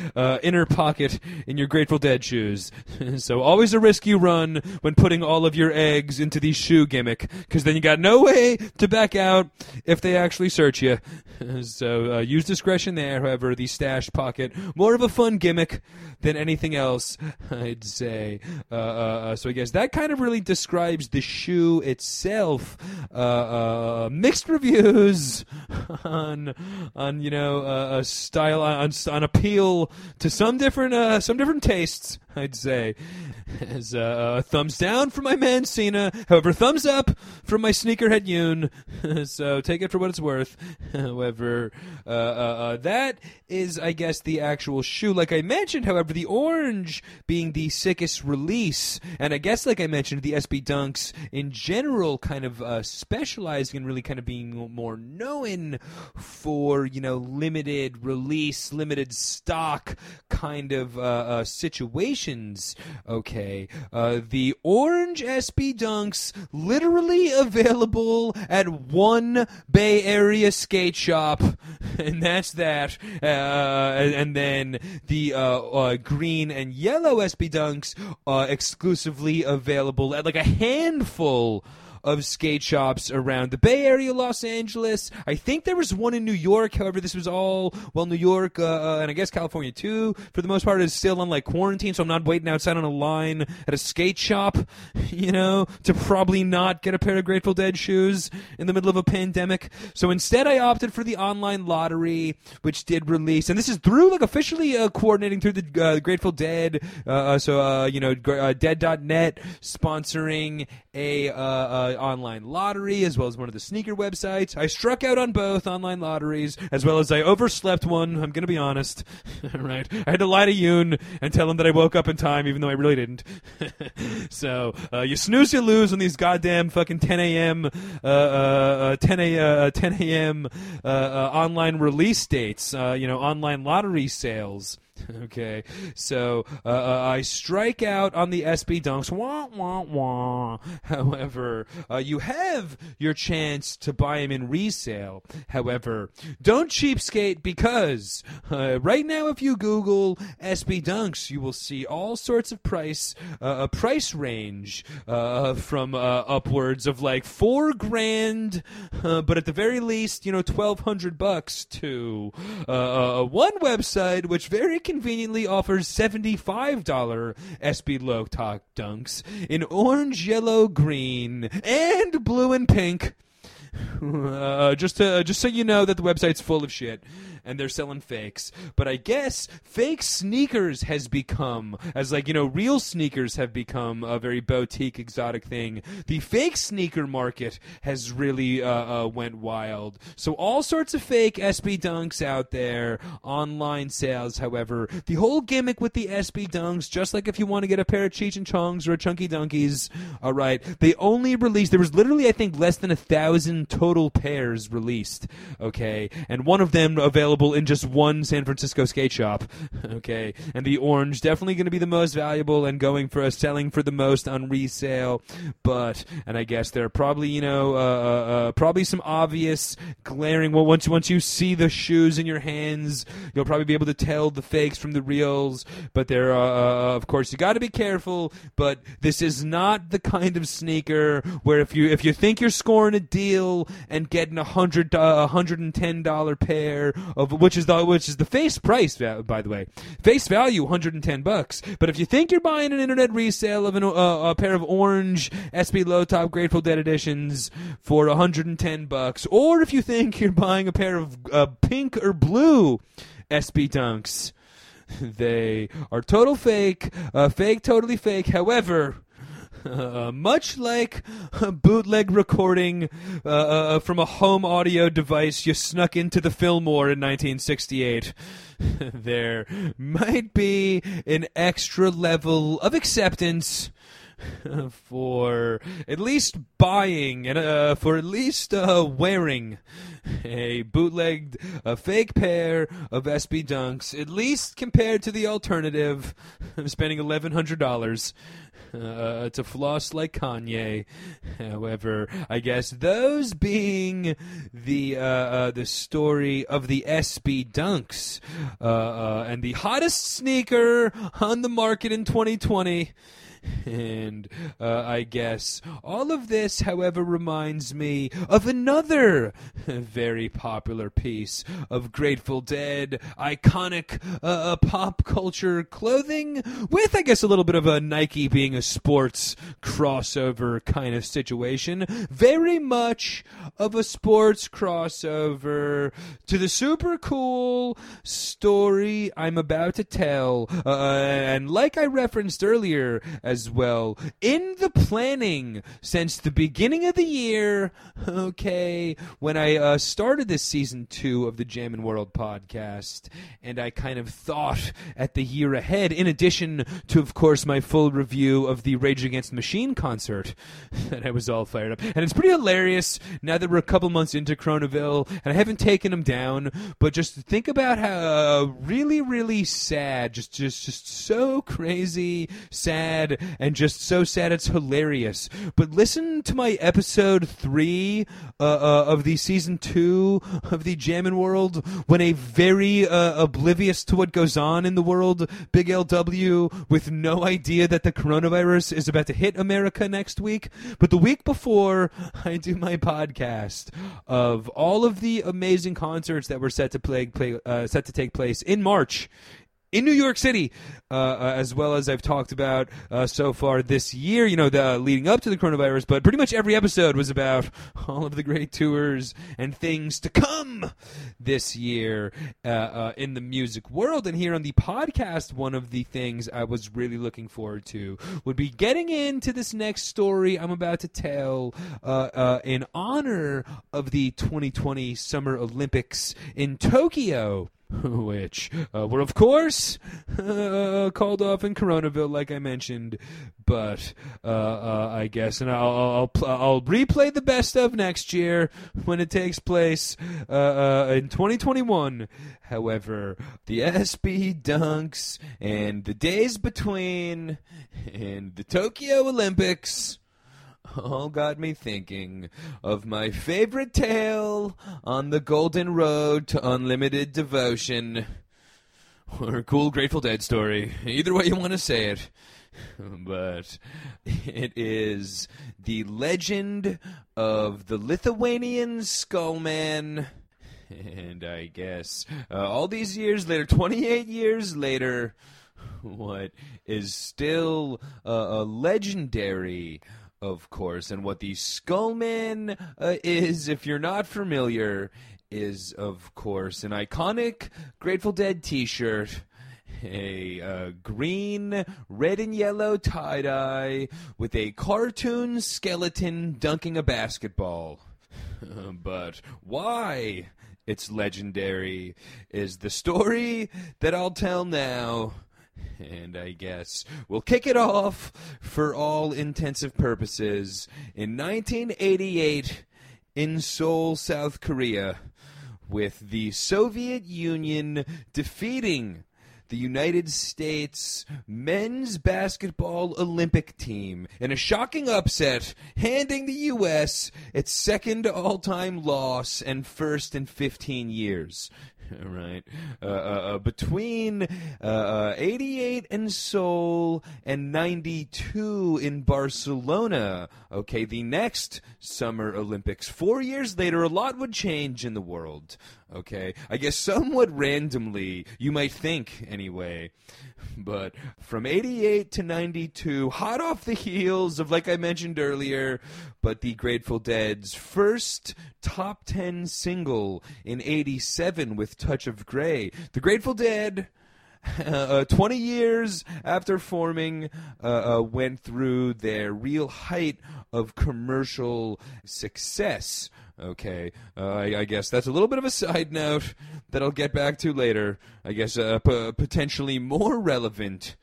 inner pocket in your Grateful Dead shoes. so always a risk you run when putting all of your eggs into the shoe gimmick, because then you got no way to back out if they actually search you. so uh, use discretion there. However, the stash pocket more of a fun gimmick than anything else, I'd say. Uh, uh, uh, so I guess that kind of really describes the shoe itself. Uh, uh, mixed reviews on on you know a style on on appeal to some different some different tastes. I'd say as uh, thumbs down from my man Cena. However, thumbs up from my sneakerhead Yoon. so take it for what it's worth. However, uh, uh, uh, that is, I guess, the actual shoe. Like I mentioned, however, the orange being the sickest release, and I guess, like I mentioned, the SB Dunks in general, kind of uh, specializing and really kind of being more known for you know limited release, limited stock kind of uh, Okay, uh, the orange SB Dunks literally available at one Bay Area skate shop, and that's that. Uh, and, and then the uh, uh, green and yellow SB Dunks uh, exclusively available at like a handful of skate shops around the Bay Area, Los Angeles. I think there was one in New York. However, this was all well, New York uh, uh, and I guess California too. For the most part, is still on like quarantine, so I'm not waiting outside on a line at a skate shop, you know, to probably not get a pair of Grateful Dead shoes in the middle of a pandemic. So instead, I opted for the online lottery, which did release, and this is through like officially uh, coordinating through the uh, Grateful Dead. Uh, uh, so you know, Dead.net sponsoring a uh, uh, online lottery as well as one of the sneaker websites. I struck out on both online lotteries as well as I overslept one. I'm gonna be honest, right? I had to lie to Yoon and tell him that I woke up in time, even though I really didn't. so uh, you snooze, you lose on these goddamn fucking 10 a.m. Uh, uh, 10 a uh, 10 a.m. Uh, uh, online release dates. Uh, you know, online lottery sales. Okay, so uh, uh, I strike out on the SB dunks. Wah wah wah. However, uh, you have your chance to buy them in resale. However, don't cheapskate because uh, right now, if you Google SB dunks, you will see all sorts of price uh, a price range uh, from upwards of like four grand, but at the very least, you know, twelve hundred bucks to one website which very conveniently offers $75 SB Low Top Dunks in orange, yellow, green, and blue and pink. Uh, just to, just so you know that the website's full of shit and they're selling fakes. But I guess fake sneakers has become, as like, you know, real sneakers have become a very boutique, exotic thing. The fake sneaker market has really uh, uh, went wild. So all sorts of fake SB Dunks out there, online sales, however. The whole gimmick with the SB Dunks, just like if you want to get a pair of Cheech and Chongs or a Chunky Donkeys, all right, they only released, there was literally, I think, less than a thousand total pairs released, okay? And one of them available in just one San Francisco skate shop. Okay, and the orange definitely going to be the most valuable and going for a selling for the most on resale. But and I guess there are probably you know uh, uh, uh, probably some obvious glaring. Well, once once you see the shoes in your hands, you'll probably be able to tell the fakes from the reals. But there, uh, uh, of course, you got to be careful. But this is not the kind of sneaker where if you if you think you're scoring a deal and getting a hundred uh, hundred and ten dollar pair of which is the which is the face price by the way. Face value 110 bucks. But if you think you're buying an internet resale of an, uh, a pair of orange SB low top Grateful Dead editions for 110 bucks or if you think you're buying a pair of uh, pink or blue SB dunks they are total fake uh, fake totally fake. However uh, much like a bootleg recording uh, uh, from a home audio device you snuck into the Fillmore in 1968, there might be an extra level of acceptance for at least buying and uh, for at least uh, wearing a bootlegged, a fake pair of SB Dunks, at least compared to the alternative of spending eleven hundred dollars uh, to floss like Kanye. However, I guess those being the uh, uh, the story of the SB Dunks uh, uh, and the hottest sneaker on the market in 2020. And uh, I guess all of this, however, reminds me of another very popular piece of Grateful Dead iconic pop culture clothing, with, I guess, a little bit of a Nike being a sports crossover kind of situation. Very much of a sports crossover to the super cool story I'm about to tell. Uh, and like I referenced earlier, as well in the planning since the beginning of the year. Okay, when I uh, started this season two of the Jammin' World podcast, and I kind of thought at the year ahead, in addition to, of course, my full review of the Rage Against the Machine concert that I was all fired up. And it's pretty hilarious now that we're a couple months into Coronaville, and I haven't taken them down, but just think about how uh, really, really sad, just, just, just so crazy, sad, and just so sad it's hilarious. But listen to my episode three uh, uh, of the season two of the Jammin' World when a very uh, oblivious to what goes on in the world, Big LW, with no idea that the coronavirus is about to hit America next week. But the week before I do my podcast of all of the amazing concerts that were set to play, play uh, set to take place in March in New York City, uh, uh, as well as I've talked about uh, so far this year, you know, the, leading up to the coronavirus. But pretty much every episode was about all of the great tours and things to come this year uh, uh, in the music world. And here on the podcast, one of the things I was really looking forward to would be getting into this next story I'm about to tell in honor of the 2020 Summer Olympics in Tokyo. which uh, were, of course, uh, called off in Coronaville, like I mentioned. But uh, uh I guess, and I'll I'll, I'll, I'll, replay the best of next year when it takes place uh, uh, in 2021. However, the SB Dunks and the days between and the Tokyo Olympics all got me thinking of my favorite tale on the golden road to unlimited devotion. Or a cool Grateful Dead story. Either way you want to say it. But it is the legend of the Lithuanian Skullman. And I guess uh, all these years later, 28 years later, what is still uh, a legendary of course. And what the Skullman uh, is, if you're not familiar, is, of course, an iconic Grateful Dead t shirt. A uh, green, red, and yellow tie dye with a cartoon skeleton dunking a basketball. but why it's legendary is the story that I'll tell now and I guess we'll kick it off for all intensive purposes in 1988 in Seoul, South Korea, with the Soviet Union defeating the United States men's basketball Olympic team in a shocking upset, handing the U.S. its second all time loss and first in 15 years. right? Uh, uh, uh, between uh, uh, 88 in Seoul and 92 in Barcelona. Okay, the next Summer Olympics. Four years later, a lot would change in the world. Okay, I guess somewhat randomly, you might think, anyway. But from 88 to 92, hot off the heels of, like I mentioned earlier, but the Grateful Dead's first top 10 single in 87 with Touch of Grey. The Grateful Dead. Uh, 20 years after forming, uh, uh, went through their real height of commercial success. Okay, uh, I, I, guess that's a little bit of a side note that I'll get back to later. I guess uh, p- potentially more relevant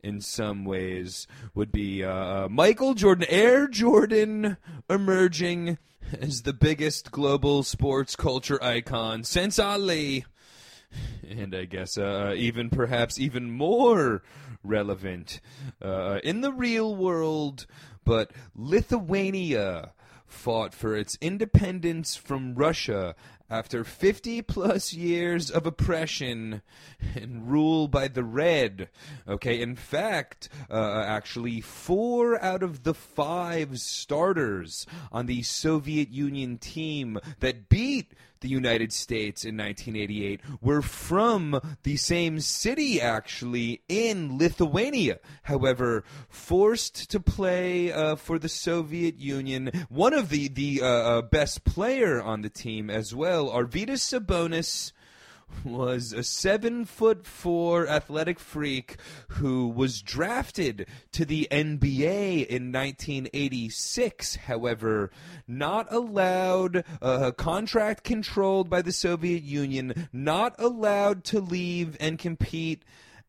in some ways would be uh, Michael Jordan, Air Jordan, emerging as the biggest global sports culture icon since Ali. And I guess uh, even perhaps even more relevant uh, in the real world, but Lithuania fought for its independence from Russia after 50 plus years of oppression and rule by the Red. Okay, in fact, uh, actually, four out of the five starters on the Soviet Union team that beat the United States in 1988 were from the same city, actually, in Lithuania. However, forced to play uh, for the Soviet Union, one of the, the uh, uh, best player on the team as well, Arvydas Sabonis was a seven foot four athletic freak who was drafted to the NBA in 1986. However, not allowed, uh, contract controlled by the Soviet Union, not allowed to leave and compete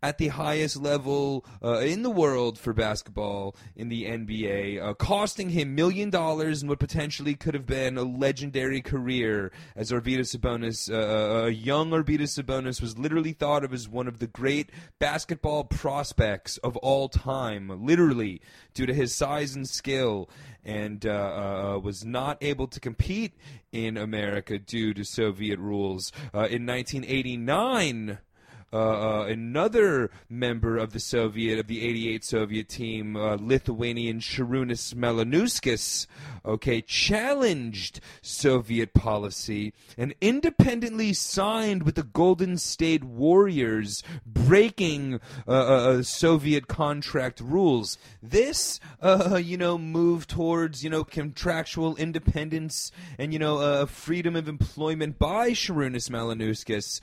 at the highest level uh, in the world for basketball in the NBA, uh, costing him million dollars and what potentially could have been a legendary career. As Arvydas Sabonis, uh, uh, a young Arvydas Sabonis, was literally thought of as one of the great basketball prospects of all time, literally due to his size and skill and uh, uh, was not able to compete in America due to Soviet rules. Uh, in 1989, uh, uh, another member of the Soviet of the '88 Soviet team, uh, Lithuanian Sharunas Malinauskas, okay, challenged Soviet policy and independently signed with the Golden State Warriors, breaking uh, uh, Soviet contract rules. This, you know, move towards you know contractual independence and you know freedom of employment by Šarūnas Malinauskas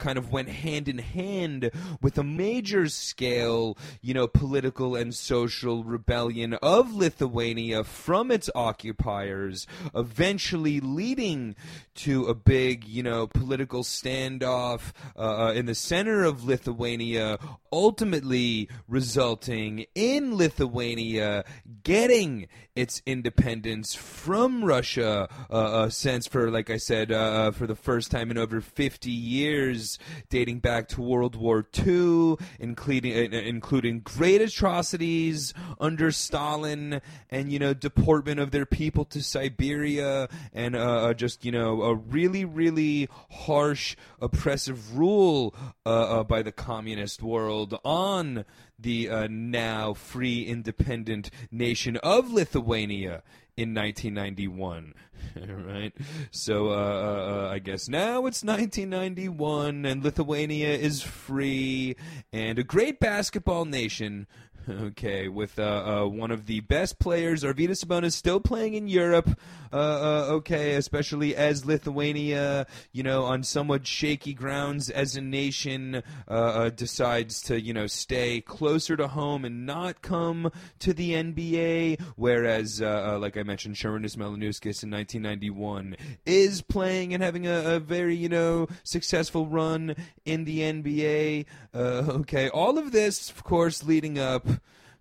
kind of went hand in hand with a major scale, you know, political and social rebellion of Lithuania from its occupiers, eventually leading to a big, you know, political standoff uh, uh in the center of Lithuania, ultimately resulting in Lithuania getting its independence from Russia, uh, uh, since for, like I said, uh, uh, for the first time in over 50 years, dating back to World War II, including uh, including great atrocities under Stalin, and you know deportment of their people to Siberia, and uh, just you know a really really harsh oppressive rule by the communist world on the uh, now free, independent nation of Lithuania in 1991. right? So uh, uh, uh, I guess now it's 1991 and Lithuania is free and a great basketball nation Okay, with uh, uh, one of the best players, Arvydas Sabonis, still playing in Europe. Uh, uh, okay, especially as Lithuania, you know, on somewhat shaky grounds as a nation, uh, uh, decides to, you know, stay closer to home and not come to the NBA. Whereas, like I mentioned, Šarūnas Malinauskas in 1991 is playing and having a, a, very, you know, successful run in the NBA. okay, all of this, of course, leading up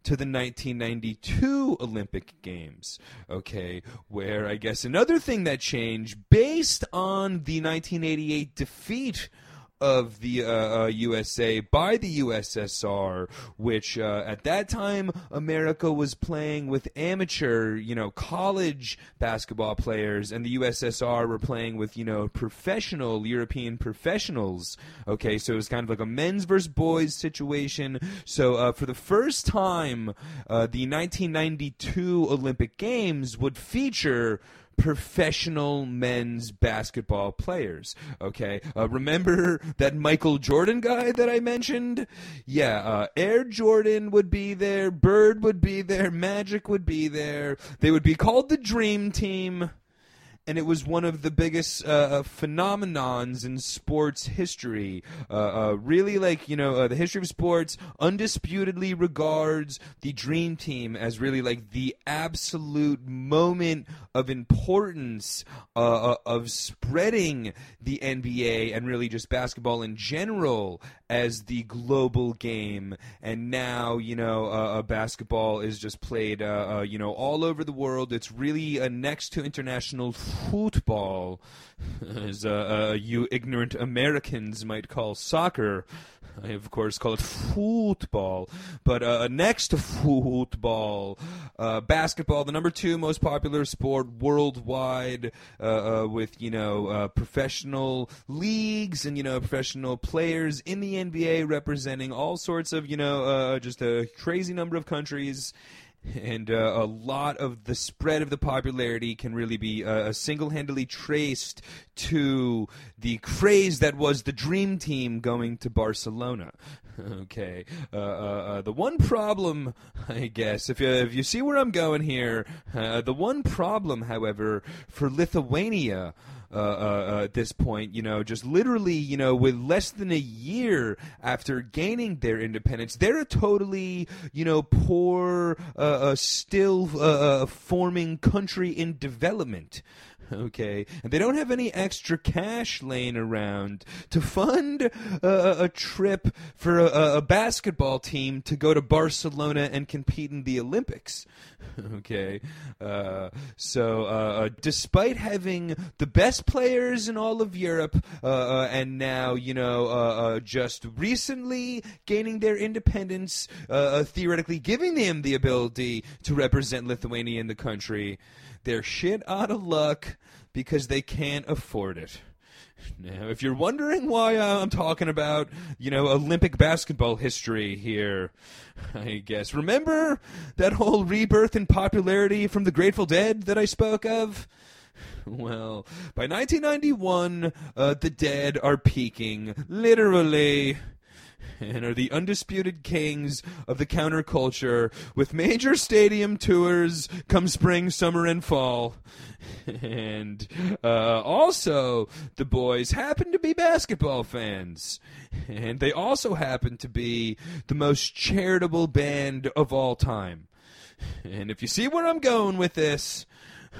to the 1992 Olympic Games. Okay, where I guess another thing that changed based on the 1988 defeat of the uh, uh, USA by the USSR, which uh, at that time America was playing with amateur, you know, college basketball players, and the USSR were playing with, you know, professional European professionals. Okay, so it was kind of like a men's versus boys situation. So uh, for the first time, uh, the 1992 Olympic Games would feature professional men's basketball players. Okay, uh, remember that Michael Jordan guy that I mentioned? Yeah, uh, Air Jordan would be there, Bird would be there, Magic would be there. They would be called the Dream Team. And it was one of the biggest uh, uh phenomenons in sports history. Uh, uh, really, like you know, the history of sports undisputedly regards the Dream Team as really like the absolute moment of importance uh, uh, of spreading the NBA and really just basketball in general as the global game. And now, you know, uh, uh basketball is just played, uh, uh, you know, all over the world. It's really next to international football, as you ignorant Americans might call soccer. I, of course, call it football. But uh, next to football, uh, basketball, the number two most popular sport worldwide, uh, uh with you know uh, professional leagues and you know professional players in the NBA representing all sorts of you know uh, just a crazy number of countries and uh, a lot of the spread of the popularity can really be uh, single-handedly traced to the craze that was the dream team going to Barcelona. okay, uh, uh, uh, the one problem, I guess, if you, if you see where I'm going here, uh, the one problem, however, for Lithuania uh, uh, at this point, you know, just literally, you know, with less than a year after gaining their independence, they're a totally, you know, poor, uh, uh still uh, uh, forming country in development okay? And they don't have any extra cash laying around to fund a trip for a, a, basketball team to go to Barcelona and compete in the Olympics, okay? Uh, so, uh, uh despite having the best players in all of Europe, uh, uh, and now, you know, just recently gaining their independence, theoretically giving them the ability to represent Lithuania in the country, they're shit out of luck because they can't afford it. Now, if you're wondering why I'm talking about, you know, Olympic basketball history here, I guess, remember that whole rebirth in popularity from the Grateful Dead that I spoke of? Well, by 1991, uh, the Dead are peaking, literally and are the undisputed kings of the counterculture with major stadium tours come spring, summer, and fall. and uh, also, the boys happen to be basketball fans. And they also happen to be the most charitable band of all time. And if you see where I'm going with this,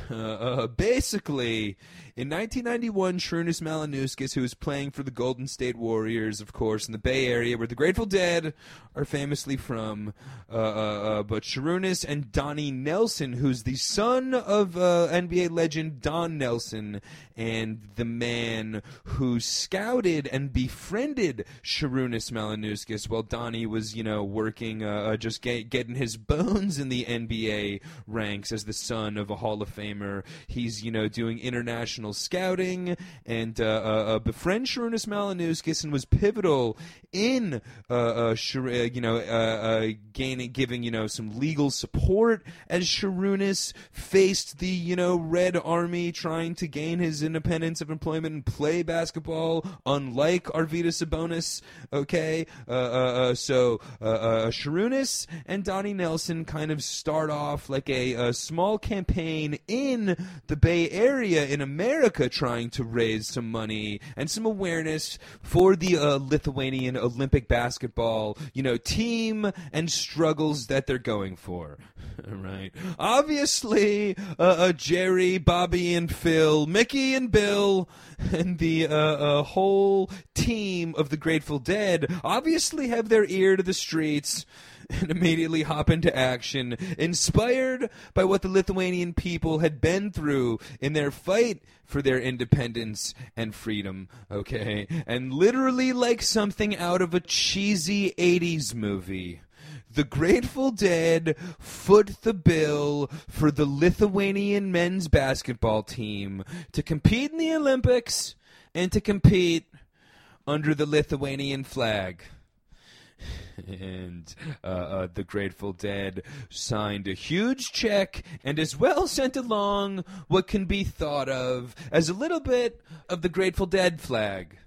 uh, uh, basically, in 1991, Sarunas Malinauskas, who was playing for the Golden State Warriors, of course, in the Bay Area, where the Grateful Dead are famously from, uh, uh, uh, but Sarunas and Donnie Nelson, who's the son of uh, NBA legend Don Nelson, and the man who scouted and befriended Sarunas Malinauskas while Donnie was, you know, working, uh, just get, getting his bones in the NBA ranks as the son of a Hall of Famer. He's, you know, doing international scouting and uh, uh, uh befriend Sarunas Malinauskas and was pivotal in uh, uh, you know gaining giving you know some legal support as Sarunas faced the you know Red Army trying to gain his independence of employment and play basketball, unlike Arvydas Sabonis. Okay, so Sarunas and Donnie Nelson kind of start off like a, a small campaign in the Bay Area in America America trying to raise some money and some awareness for the uh, Lithuanian Olympic basketball, you know, team and struggles that they're going for. Right. Obviously, uh, uh, Jerry, Bobby, and Phil, Mickey and Bill, and the uh, uh, whole team of the Grateful Dead obviously have their ear to the streets and immediately hop into action, inspired by what the Lithuanian people had been through in their fight for their independence and freedom, okay? And literally like something out of a cheesy 80s movie. The Grateful Dead foot the bill for the Lithuanian men's basketball team to compete in the Olympics and to compete under the Lithuanian flag. And uh, uh, the Grateful Dead signed a huge check and as well sent along what can be thought of as a little bit of the Grateful Dead flag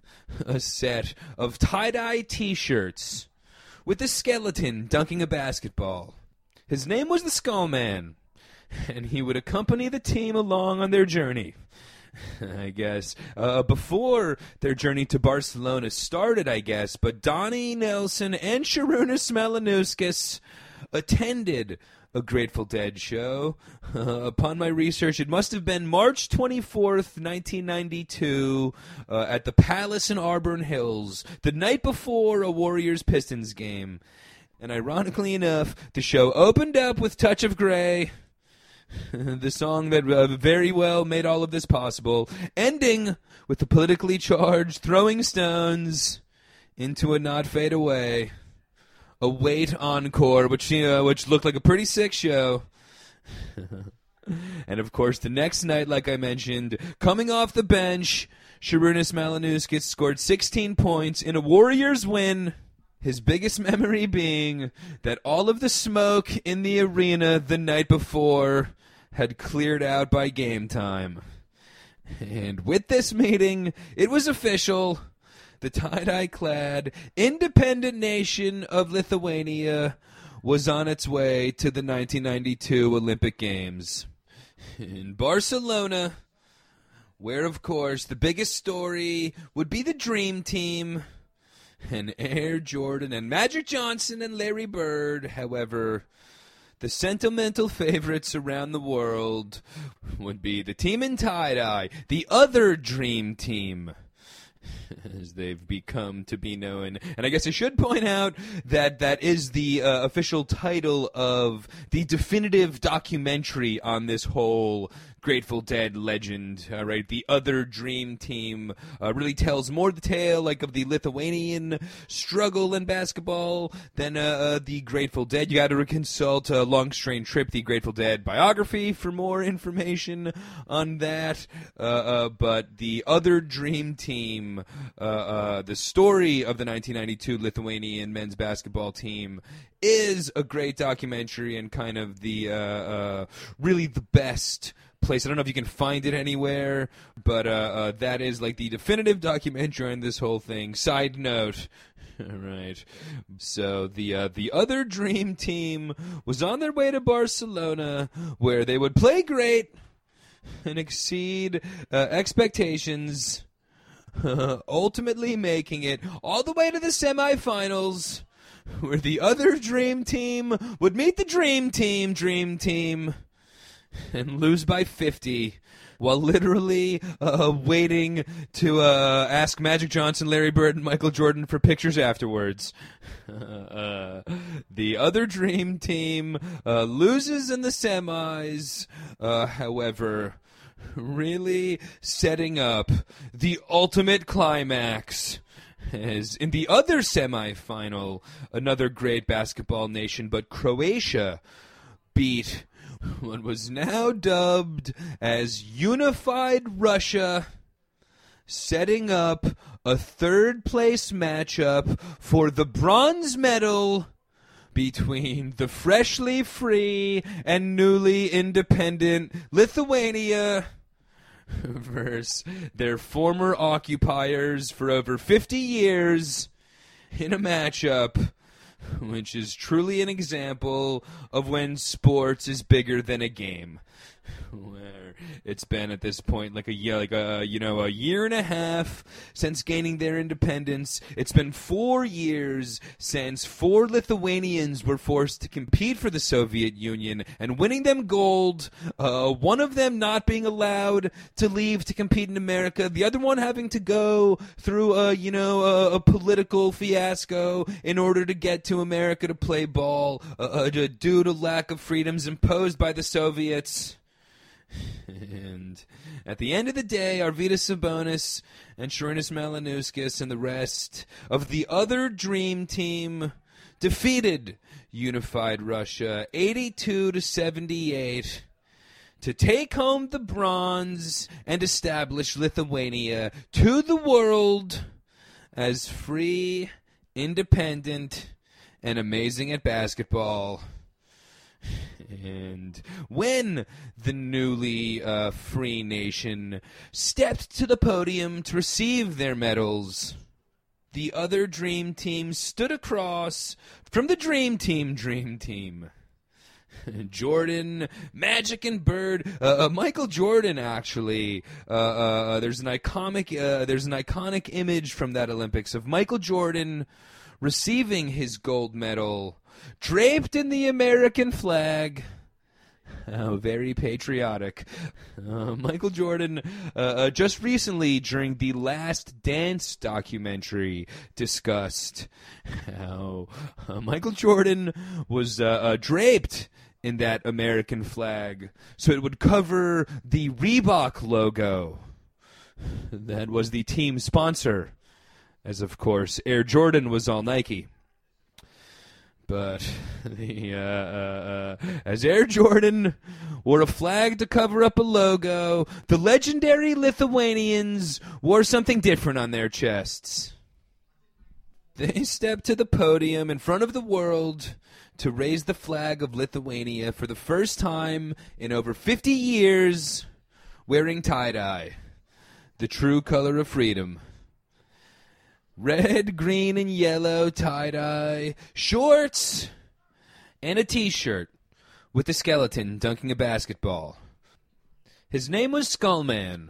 a set of tie dye t shirts with a skeleton dunking a basketball. His name was the Skullman, and he would accompany the team along on their journey. I guess uh, before their journey to Barcelona started, I guess. But Donnie Nelson and Sharunas Melanuskis attended a Grateful Dead show. Uh, upon my research, it must have been March 24th, 1992, uh, at the Palace in Auburn Hills, the night before a Warriors Pistons game. And ironically enough, the show opened up with Touch of Grey. the song that uh, very well made all of this possible, ending with the politically charged throwing stones into a not fade away, a wait encore, which uh, which looked like a pretty sick show. and of course, the next night, like I mentioned, coming off the bench, Sharunas Melanuskis scored 16 points in a Warriors win. His biggest memory being that all of the smoke in the arena the night before had cleared out by game time. And with this meeting, it was official. The tie dye clad independent nation of Lithuania was on its way to the 1992 Olympic Games. In Barcelona, where, of course, the biggest story would be the Dream Team and Air Jordan and Magic Johnson and Larry Bird. However, the sentimental favorites around the world would be the team in tie dye, the other dream team. As they've become to be known, and I guess I should point out that that is the uh, official title of the definitive documentary on this whole Grateful Dead legend, uh, right? The other Dream Team uh, really tells more the tale, like of the Lithuanian struggle in basketball than uh, uh the Grateful Dead. You got to consult uh, Long Strange Trip, the Grateful Dead biography, for more information on that. Uh, but the other Dream Team, the story of the 1992 Lithuanian men's basketball team, is a great documentary and kind of the really the best place. I don't know if you can find it anywhere, but uh, uh, that is like the definitive documentary on this whole thing. Side note. right. So the uh, the other dream team was on their way to Barcelona, where they would play great and exceed uh, expectations, ultimately making it all the way to the semifinals, where the other dream team would meet the dream team, dream team and lose by 50 while literally uh, waiting to uh, ask Magic Johnson, Larry Bird, and Michael Jordan for pictures afterwards. Uh, the other dream team uh, loses in the semis, uh, however, really setting up the ultimate climax. As in the other semifinal, another great basketball nation, but Croatia beat what was now dubbed as Unified Russia, setting up a third place matchup for the bronze medal between the freshly free and newly independent Lithuania versus their former occupiers for over 50 years in a matchup which is truly an example of when sports is bigger than a game. Where It's been at this point like a year, like a you know a year and a half since gaining their independence. It's been four years since four Lithuanians were forced to compete for the Soviet Union and winning them gold. Uh, one of them not being allowed to leave to compete in America. The other one having to go through a you know a, a political fiasco in order to get to America to play ball uh, uh, due to lack of freedoms imposed by the Soviets. And at the end of the day, Arvydas Sabonis and Šarūnas Malinauskas and the rest of the other dream team defeated unified Russia 82 to 78 to take home the bronze and establish Lithuania to the world as free, independent, and amazing at basketball. And when the newly uh, free nation stepped to the podium to receive their medals, the other Dream Team stood across from the Dream Team Dream Team. Jordan, Magic, and Bird. Uh, uh, Michael Jordan, actually. Uh, uh there's an iconic. Uh, there's an iconic image from that Olympics of Michael Jordan receiving his gold medal, draped in the American flag. Oh, very patriotic. Uh, Michael Jordan, uh, uh, just recently during the Last Dance documentary, discussed how uh, Michael Jordan was uh, uh, draped in that American flag so it would cover the Reebok logo that was the team sponsor, as of course Air Jordan was all Nike. But the uh, uh, uh, as Air Jordan wore a flag to cover up a logo, the legendary Lithuanians wore something different on their chests. They stepped to the podium in front of the world to raise the flag of Lithuania for the first time in over 50 years wearing tie dye, the true color of freedom. Red, green, and yellow tie dye, shorts, and a t shirt with a skeleton dunking a basketball. His name was Skullman.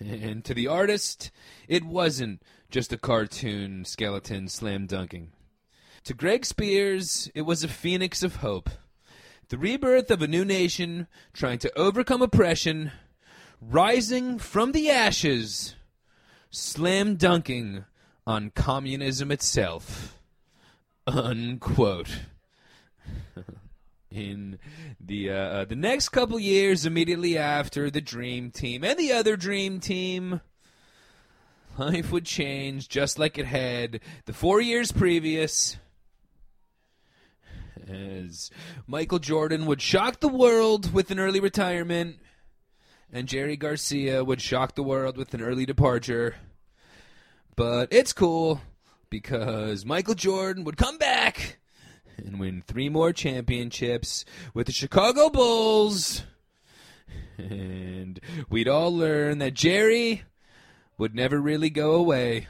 And to the artist, it wasn't just a cartoon skeleton slam dunking. To Greg Speirs, it was a phoenix of hope. The rebirth of a new nation trying to overcome oppression, rising from the ashes, slam dunking on communism itself. Unquote. In the uh, uh, the next couple years, immediately after the Dream Team and the other Dream Team, life would change just like it had the four years previous as Michael Jordan would shock the world with an early retirement, and Jerry Garcia would shock the world with an early departure. But it's cool because Michael Jordan would come back and win three more championships with the Chicago Bulls. And we'd all learn that Jerry would never really go away.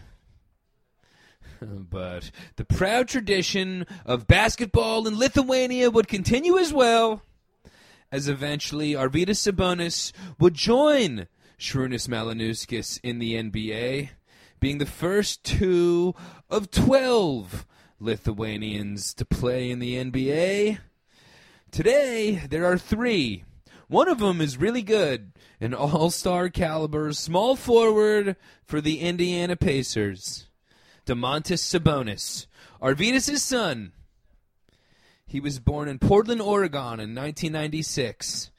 but the proud tradition of basketball in Lithuania would continue as well, as eventually Arvydas Sabonis would join Šarūnas Malinauskas in the NBA, being the first two of 12 Lithuanians to play in the NBA. Today, there are three. One of them is really good, an all star caliber small forward for the Indiana Pacers. Domantas Sabonis, Arvydas' son. He was born in Portland, Oregon in 1996,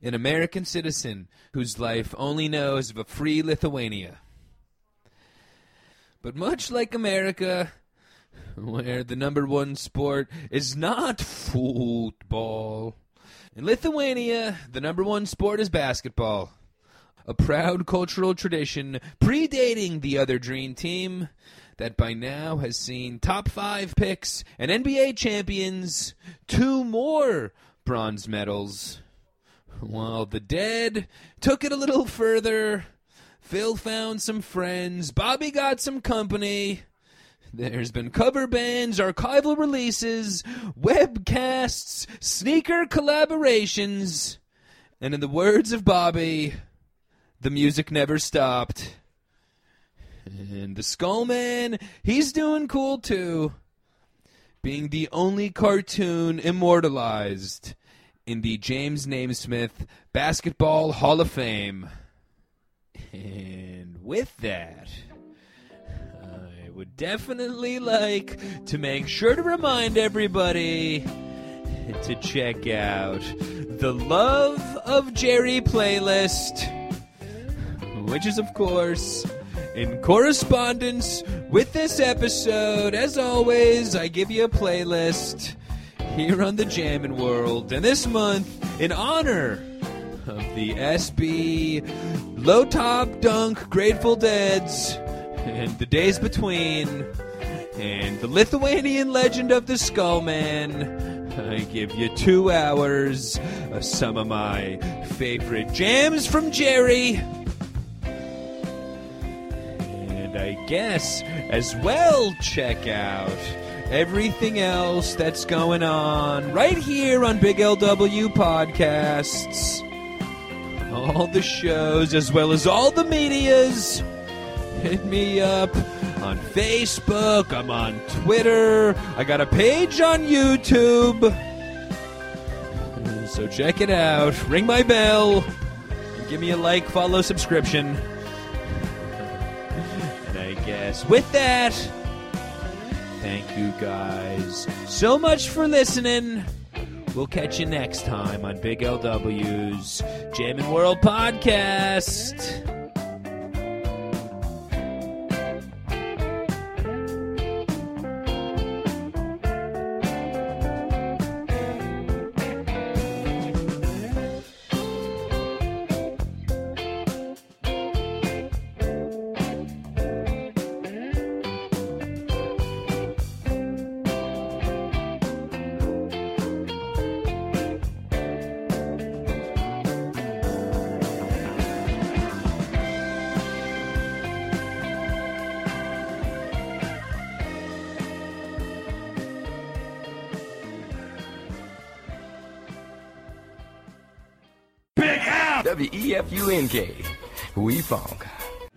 an American citizen whose life only knows of a free Lithuania. But much like America, where the number one sport is not football, in Lithuania, the number one sport is basketball. A proud cultural tradition predating the other dream team that by now has seen top five picks and NBA champions, two more bronze medals. While the dead took it a little further, Phil found some friends, Bobby got some company. There's been cover bands, archival releases, webcasts, sneaker collaborations, And in the words of Bobby, the music never stopped. And the Skullman, he's doing cool too. Being the only cartoon immortalized in the James Naismith Basketball Hall of Fame. And with that, I would definitely like to make sure to remind everybody to check out the Love of Jerry playlist, which is, of course, in correspondence with this episode. As always, I give you a playlist here on the Jammin' World. And this month, in honor of the SB Low Top Dunk Grateful Deads and the days between, and the Lithuanian legend of the Skullman. I give you two hours of some of my favorite jams from Jerry. And I guess as well check out everything else that's going on right here on Big LW Podcasts. All the shows as well as all the medias. Hit me up on Facebook. I'm on Twitter. I got a page on YouTube. So check it out. Ring my bell. Give me a like, follow, subscription. And I guess with that, thank you guys so much for listening. We'll catch you next time on Big LW's Jammin' World Podcast.